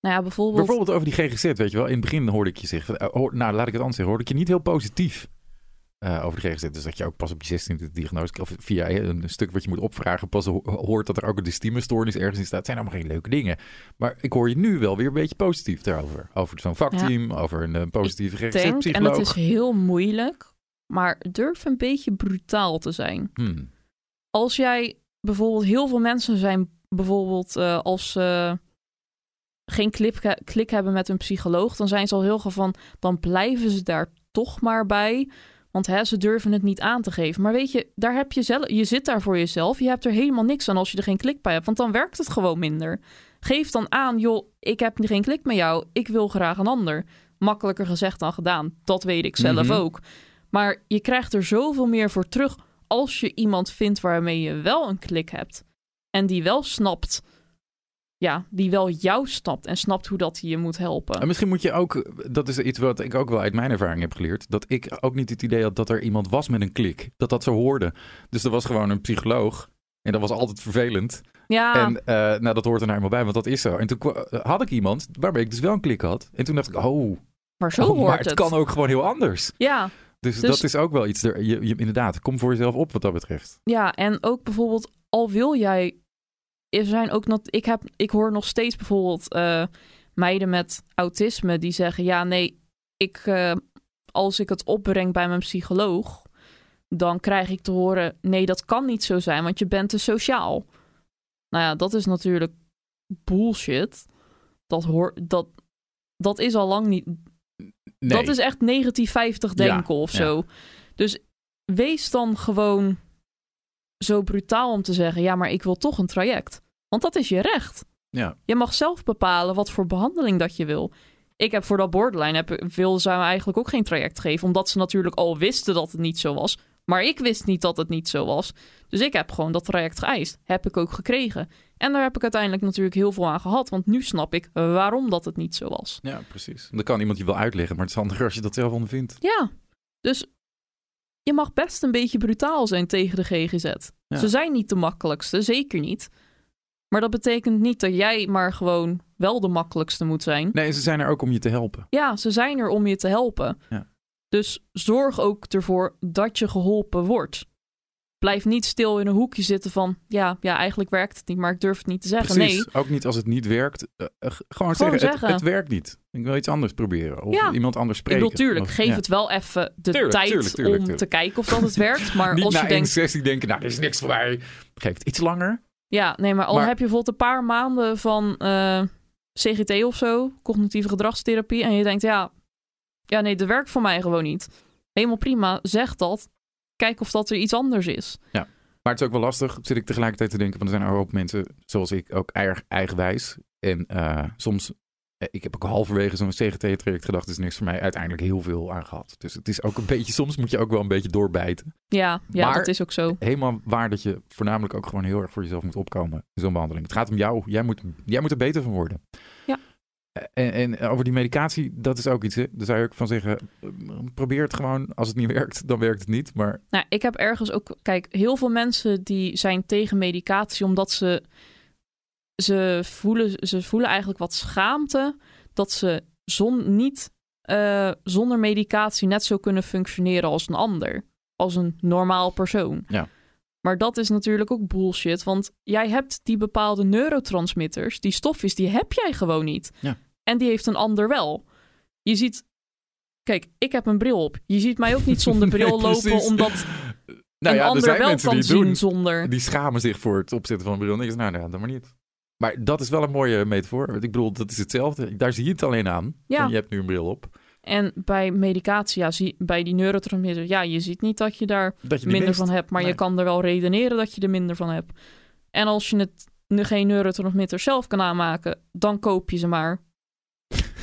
Nou ja, bijvoorbeeld... Bijvoorbeeld over die GGZ, weet je wel. In het begin hoorde ik je zeggen, eh, nou laat ik het anders zeggen, hoorde ik je niet heel positief eh, over de GGZ. Dus dat je ook pas op je 16e de diagnose, of via een stuk wat je moet opvragen, pas ho- hoort dat er ook een dystimestoornis ergens in staat. Het zijn allemaal geen leuke dingen. Maar ik hoor je nu wel weer een beetje positief daarover. Over zo'n vakteam, over een eh, positieve denk, en GGZ-psycholoog. het is heel moeilijk, maar durf een beetje brutaal te zijn. Hmm. als jij bijvoorbeeld heel veel mensen zijn bijvoorbeeld als ze geen klik, klik hebben met een psycholoog, dan zijn ze al heel veel van, dan blijven ze daar toch maar bij. Want hè, ze durven het niet aan te geven. Maar weet je, daar heb je zelf, je zit daar voor jezelf. Je hebt er helemaal niks aan als je er geen klik bij hebt. Want dan werkt het gewoon minder. Geef dan aan, joh, ik heb geen klik met jou. Ik wil graag een ander. Makkelijker gezegd dan gedaan. Dat weet ik zelf Mhm. ook. Maar je krijgt er zoveel meer voor terug als je iemand vindt waarmee je wel een klik hebt. En die wel snapt. Ja, die wel jou snapt en snapt hoe dat hij je moet helpen. En misschien moet je ook, dat is iets wat ik ook wel uit mijn ervaring heb geleerd, dat ik ook niet het idee had dat er iemand was met een klik. Dat dat zo hoorde. Dus er was gewoon een psycholoog. En dat was altijd vervelend. Ja, En eh, nou, dat hoort er nou eenmaal bij, want dat is zo. En toen had ik iemand waarmee ik dus wel een klik had. En toen dacht ik, oh, maar zo oh, hoort maar het. het kan ook gewoon heel anders. Ja, Dus, Dus- dat is ook wel iets, er, je, je, inderdaad, kom voor jezelf op wat dat betreft. ja, en ook bijvoorbeeld, al wil jij. Er zijn ook nog. Ik, heb, ik hoor nog steeds bijvoorbeeld eh, meiden met autisme die zeggen: Ja, nee, ik, eh, als ik het opbreng bij mijn psycholoog, dan krijg ik te horen: Nee, dat kan niet zo zijn, want je bent te sociaal. Nou ja, dat is natuurlijk bullshit. Dat, hoor, dat, dat is al lang niet. Nee. Dat is echt negatief 50 denken Ja, of ja. zo. Dus wees dan gewoon zo brutaal om te zeggen: ja, maar ik wil toch een traject. Want dat is je recht. Ja. Je mag zelf bepalen wat voor behandeling dat je wil. Ik heb voor dat borderline, heb, ze eigenlijk ook geen traject geven. Omdat ze natuurlijk al wisten dat het niet zo was. Maar ik wist niet dat het niet zo was. Dus ik heb gewoon dat traject geëist. Heb ik ook gekregen. En daar heb ik uiteindelijk natuurlijk heel veel aan gehad. Want nu snap ik waarom dat het niet zo was. Ja, precies. Dan kan iemand je wel uitleggen, maar het is handiger als je dat zelf ondervindt. Ja, dus je mag best een beetje brutaal zijn tegen de GGZ. Ja. Ze zijn niet de makkelijkste, zeker niet. Maar dat betekent niet dat jij maar gewoon wel de makkelijkste moet zijn. Nee, ze zijn er ook om je te helpen. Ja, ze zijn er om je te helpen. Ja. Dus zorg ook ervoor dat je geholpen wordt. Blijf niet stil in een hoekje zitten van... ja, ja eigenlijk werkt het niet, maar ik durf het niet te zeggen. Precies. Nee, Ook niet als het niet werkt. eh, eh, gewoon, Gewoon zeggen, zeggen. Het, het werkt niet. Ik wil iets anders proberen. Of Ja. iemand anders ik spreken. bedoel, tuurlijk, Of- geef ja. het wel even de Tuurlijk, tijd tuurlijk, tuurlijk, om te kijken of dat het werkt. Maar Niet als na je denkt, sessie denken, nou, dit is niks voor mij. Geef het iets langer. Ja, nee, maar al Maar- heb je bijvoorbeeld een paar maanden van eh, CGT of zo, cognitieve gedragstherapie, en je denkt, ja, ja, nee, dat werkt voor mij gewoon niet. Helemaal prima, zeg dat. Kijk of dat er iets anders is. Maar het is ook wel lastig, zit ik tegelijkertijd te denken. Want er zijn een hoop mensen, zoals ik, ook erg eigenwijs. En eh, soms, eh, ik heb ook halverwege zo'n CGT-traject gedacht, is niks voor mij. Uiteindelijk heel veel aan gehad. Dus het is ook een beetje, soms moet je ook wel een beetje doorbijten. Ja, ja Maar- dat is ook zo. Helemaal waar dat je voornamelijk ook gewoon heel erg voor jezelf moet opkomen in zo'n behandeling. Het gaat om jou. Jij moet, jij moet er beter van worden. En, en over die medicatie, dat is ook iets. Hè? Daar zou je ook van zeggen, probeer het gewoon. Als het niet werkt, dan werkt het niet. Maar Nou, ik heb ergens ook, kijk, heel veel mensen die zijn tegen medicatie omdat ze, ze, voelen, ze voelen eigenlijk wat schaamte dat ze zon, niet eh, zonder medicatie net zo kunnen functioneren als een ander. Als een normaal persoon. Ja. Maar dat is natuurlijk ook bullshit, want jij hebt die bepaalde neurotransmitters, die stofjes, die heb jij gewoon niet. Ja. En die heeft een ander wel. Je ziet, kijk, ik heb een bril op. Je ziet mij ook niet zonder bril Nee, lopen, precies. omdat nou een ja, er ander zijn wel mensen kan zien doen. zonder. Die schamen zich voor het opzetten van een bril. En ik zeg, nou, nou, dan maar niet. Maar dat is wel een mooie metafoor. Want Ik bedoel, dat is hetzelfde. Daar zie je het alleen aan. Ja. Je hebt nu een bril op. En bij medicatie, ja, zie, bij die neurotransmitters, ja, je ziet niet dat je daar Dat je die minder mist. van hebt, maar je Nee. kan er wel redeneren dat je er minder van hebt. En als je het nu geen neurotransmitter zelf kan aanmaken, dan koop je ze maar.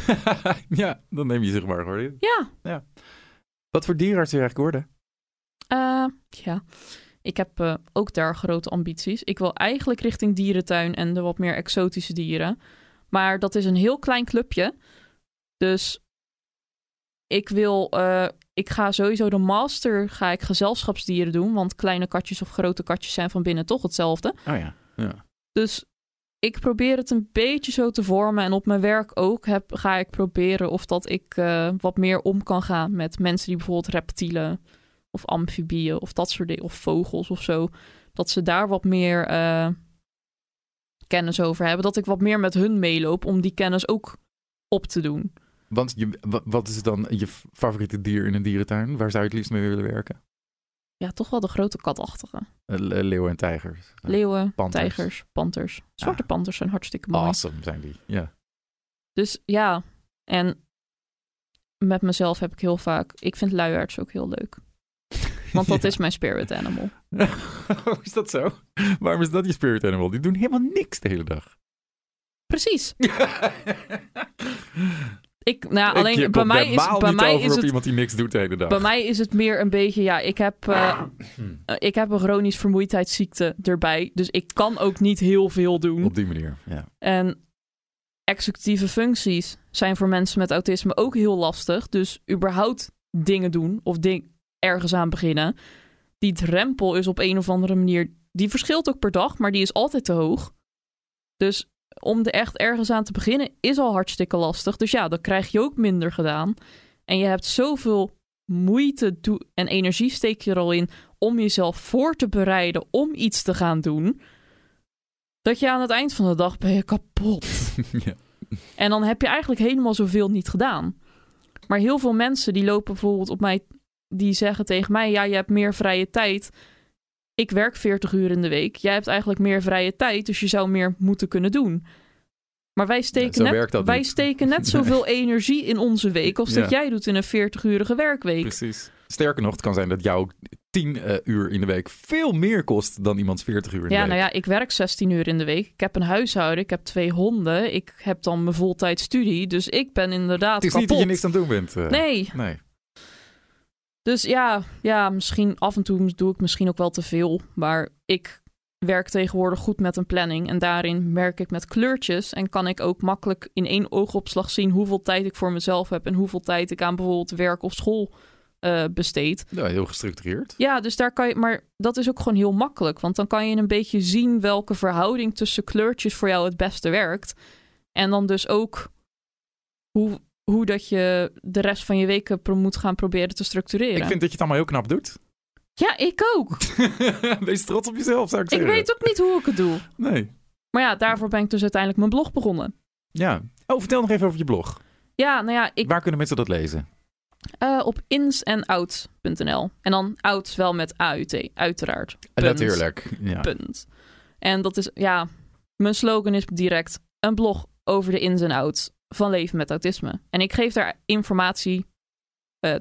ja, dan neem je zich maar gewoon in. Ja, Wat voor dierenarts wil je eigenlijk worden? eh, ja. Ik heb eh, ook daar grote ambities. Ik wil eigenlijk richting dierentuin en de wat meer exotische dieren. Maar dat is een heel klein clubje. Dus ik wil, eh, ik ga sowieso de master, ga ik gezelschapsdieren doen. Want kleine katjes of grote katjes zijn van binnen toch hetzelfde. Oh ja. ja. Dus ik probeer het een beetje zo te vormen. En op mijn werk ook heb, ga ik proberen of dat ik eh, wat meer om kan gaan met mensen die bijvoorbeeld reptielen of amfibieën of dat soort dingen, of vogels of zo. Dat ze daar wat meer eh, kennis over hebben. Dat ik wat meer met hun meeloop om die kennis ook op te doen. Want je, wa- wat is dan je favoriete dier in een dierentuin? Waar zou je het liefst mee willen werken? Ja, toch wel de grote katachtige. Eh, le- Leeuwen en tijgers. Leeuwen, Panters. tijgers, panters. Zwarte Ah. panters zijn hartstikke mooi. Awesome zijn die. Ja. Dus ja, en met mezelf heb ik heel vaak... Ik vind luiaards ook heel leuk. Want dat Ja. is mijn spirit animal. Is dat zo? Waarom is dat je spirit animal? Die doen helemaal niks de hele dag. Precies. Ik, nou, Ik- alleen bij mij is, bij mij is het iemand die niks doet de hele dag. Bij mij is het meer een beetje, ja, ik heb, eh, eh, ik heb een chronisch vermoeidheidsziekte erbij. Dus ik kan ook niet heel veel doen. Op die manier, ja. En executieve functies zijn voor mensen met autisme ook heel lastig. Dus überhaupt dingen doen of ding, ergens aan beginnen. Die drempel is op een of andere manier, die verschilt ook per dag, maar die is altijd te hoog. Dus om er echt ergens aan te beginnen is al hartstikke lastig. Dus ja, dan krijg je ook minder gedaan. En je hebt zoveel moeite en energie steek je er al in om jezelf voor te bereiden om iets te gaan doen. Dat je aan het eind van de dag ben je kapot. ja. En dan heb je eigenlijk helemaal zoveel niet gedaan. Maar heel veel mensen die lopen bijvoorbeeld op mij, die zeggen tegen mij: Ja, je hebt meer vrije tijd. Ik werk 40 uur in de week. Jij hebt eigenlijk meer vrije tijd, dus je zou meer moeten kunnen doen. Maar wij Ja, steken, net, wij niet. steken net zoveel energie in onze week als dat Ja. jij doet in een 40-urige werkweek. Precies. Sterker nog, het kan zijn dat jouw 10 eh, uur in de week veel meer kost dan iemands 40 uur in de Ja, week. nou ja, ik werk 16 uur in de week. Ik heb een huishouden, ik heb twee honden. Ik heb dan mijn voltijd studie. Dus ik ben inderdaad het is kapot. niet dat je niks aan het doen bent. eh. Nee, Nee. Dus ja, ja, misschien af en toe doe ik misschien ook wel te veel. Maar ik werk tegenwoordig goed met een planning. En daarin werk ik met kleurtjes. En kan ik ook makkelijk in één oogopslag zien hoeveel tijd ik voor mezelf heb. En hoeveel tijd ik aan bijvoorbeeld werk of school eh, besteed. Ja, heel gestructureerd. Ja, dus daar kan je. Maar dat is ook gewoon heel makkelijk. Want dan kan je een beetje zien welke verhouding tussen kleurtjes voor jou het beste werkt. En dan dus ook hoe, hoe dat je de rest van je weken moet gaan proberen te structureren. Ik vind dat je het allemaal heel knap doet. Ja, ik ook. Wees trots op jezelf, zou ik Ik zeggen. weet ook niet hoe ik het doe. Nee. Maar ja, daarvoor ben ik dus uiteindelijk mijn blog begonnen. Ja. Oh, vertel nog even over je blog. Ja, nou ja, ik Waar kunnen mensen dat lezen? eh, op insandouts.nl. En dan outs wel met AUT, uiteraard. En Punt. Natuurlijk. Ja. Punt. En dat is, ja, mijn slogan is direct een blog over de ins en outs van leven met autisme. En ik geef daar informatie. eh,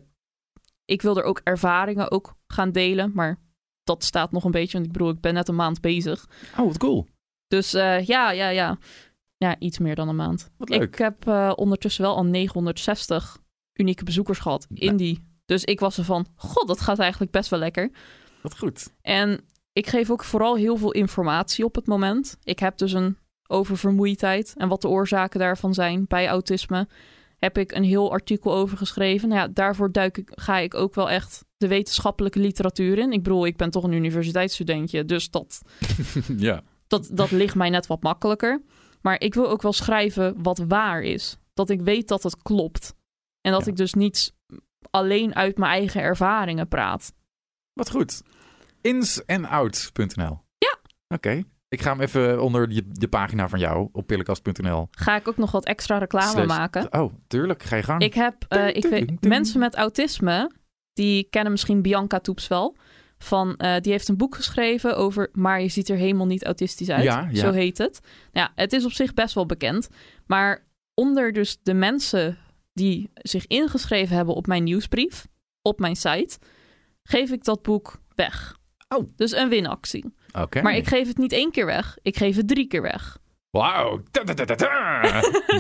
ik wil er ook ervaringen ook gaan delen, maar dat staat nog een beetje, want ik bedoel, ik ben net een maand bezig. Oh, wat cool. Dus eh, ja, ja, ja. Ja, iets meer dan een maand. Wat leuk. Ik heb eh, ondertussen wel al 960 unieke bezoekers gehad in die. Dus ik was er van, god, dat gaat eigenlijk best wel lekker. Wat goed. En ik geef ook vooral heel veel informatie op het moment. Ik heb dus een over vermoeidheid en wat de oorzaken daarvan zijn bij autisme. Heb ik een heel artikel over geschreven. Nou ja, daarvoor duik ik, ga ik ook wel echt de wetenschappelijke literatuur in. Ik bedoel, ik ben toch een universiteitsstudentje, dus dat, ja. dat, dat ligt mij net wat makkelijker. Maar ik wil ook wel schrijven wat waar is. Dat ik weet dat het klopt. En dat Ja. ik dus niet alleen uit mijn eigen ervaringen praat. Wat goed. Insandouts.nl. Ja. Oké. Ik ga hem even onder je, de pagina van jou op pillenkast.nl. Ga ik ook nog wat extra reclame Slash- maken. Oh, tuurlijk. Ga je gang. Ik heb, eh, ik weet, mensen met autisme, die kennen misschien Bianca Toeps wel. Van, eh, die heeft een boek geschreven over, maar je ziet er helemaal niet autistisch uit. Ja, ja. Zo heet het. Nou, ja, het is op zich best wel bekend. Maar onder dus de mensen die zich ingeschreven hebben op mijn nieuwsbrief, op mijn site, geef ik dat boek weg. Oh. Dus een winactie. Oké. Maar ik geef het niet één keer weg. Ik geef het drie keer weg. Wauw.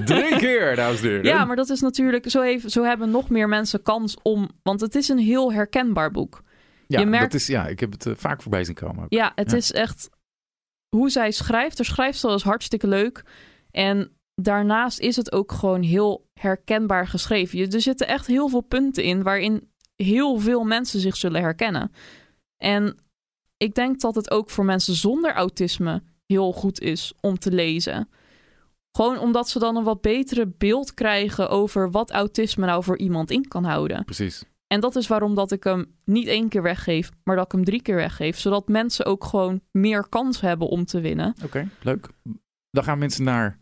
Drie keer, dames en heren. Ja, maar dat is natuurlijk... Zo, heeft, zo hebben nog meer mensen kans om... Want het is een heel herkenbaar boek. Ja, je merkt- dat is, ja, ik heb het eh, vaak voorbij zien komen. ook. Ja, het Ja. is echt... Hoe zij schrijft, haar schrijfstijl is hartstikke leuk. En daarnaast is het ook gewoon heel herkenbaar geschreven. Je- Er zitten echt heel veel punten in... waarin heel veel mensen zich zullen herkennen. En ik denk dat het ook voor mensen zonder autisme... heel goed is om te lezen. Gewoon omdat ze dan een wat betere beeld krijgen... over wat autisme nou voor iemand in kan houden. Precies. En dat is waarom dat ik hem niet één keer weggeef, maar dat ik hem drie keer weggeef. Zodat mensen ook gewoon meer kans hebben om te winnen. Oké, leuk. Dan gaan mensen naar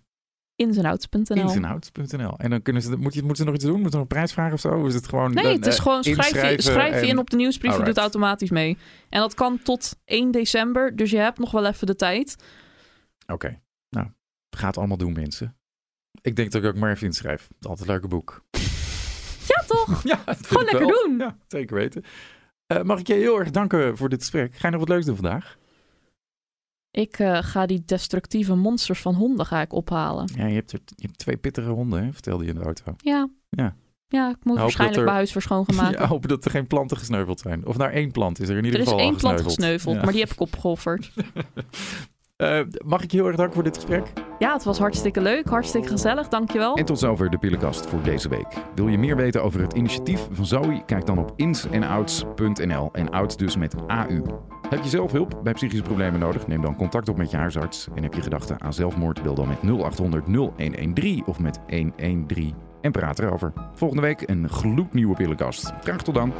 Insandouts.nl. En dan kunnen ze, moet je, moeten ze nog iets doen? Moeten ze nog een prijs vragen of zo? Of is het gewoon... Nee, dan, het is eh, gewoon schrijf je, schrijf je in op de nieuwsbrief, je Alright. doet automatisch mee. En dat kan tot 1 december, dus je hebt nog wel even de tijd. Oké, nou, gaat allemaal doen mensen. Ik denk dat ik ook maar even inschrijf. Altijd een leuke boek. Ja, toch? Ja, Gewoon lekker wel. doen. Ja, zeker weten. Eh, mag ik je heel erg danken voor dit gesprek. Ga je nog wat leuks doen vandaag? Ik eh, ga die destructieve monsters van honden ga ik ophalen. Ja, je hebt, er, je hebt twee pittige honden, hè? vertelde je in de auto. Ja. Ja. Ja, ik moet dat waarschijnlijk er- mijn huis voor. Ja, hopen dat er geen planten gesneuveld zijn. Of naar één plant is er in ieder er is geval één al plant gesneuveld. gesneuveld, Ja. maar die heb ik opgeofferd. Eh, mag ik je heel erg danken voor dit gesprek? Ja, het was hartstikke leuk, hartstikke gezellig, dankjewel. En tot zover de pillenkast voor deze week. Wil je meer weten over het initiatief van Zoe? Kijk dan op insandouts.nl en outs dus met AU. Heb je zelf hulp bij psychische problemen nodig? Neem dan contact op met je huisarts. En heb je gedachten aan zelfmoord? Bel dan met 0800 0113 of met 113 en praat erover. Volgende week een gloednieuwe pillenkast. Graag tot dan.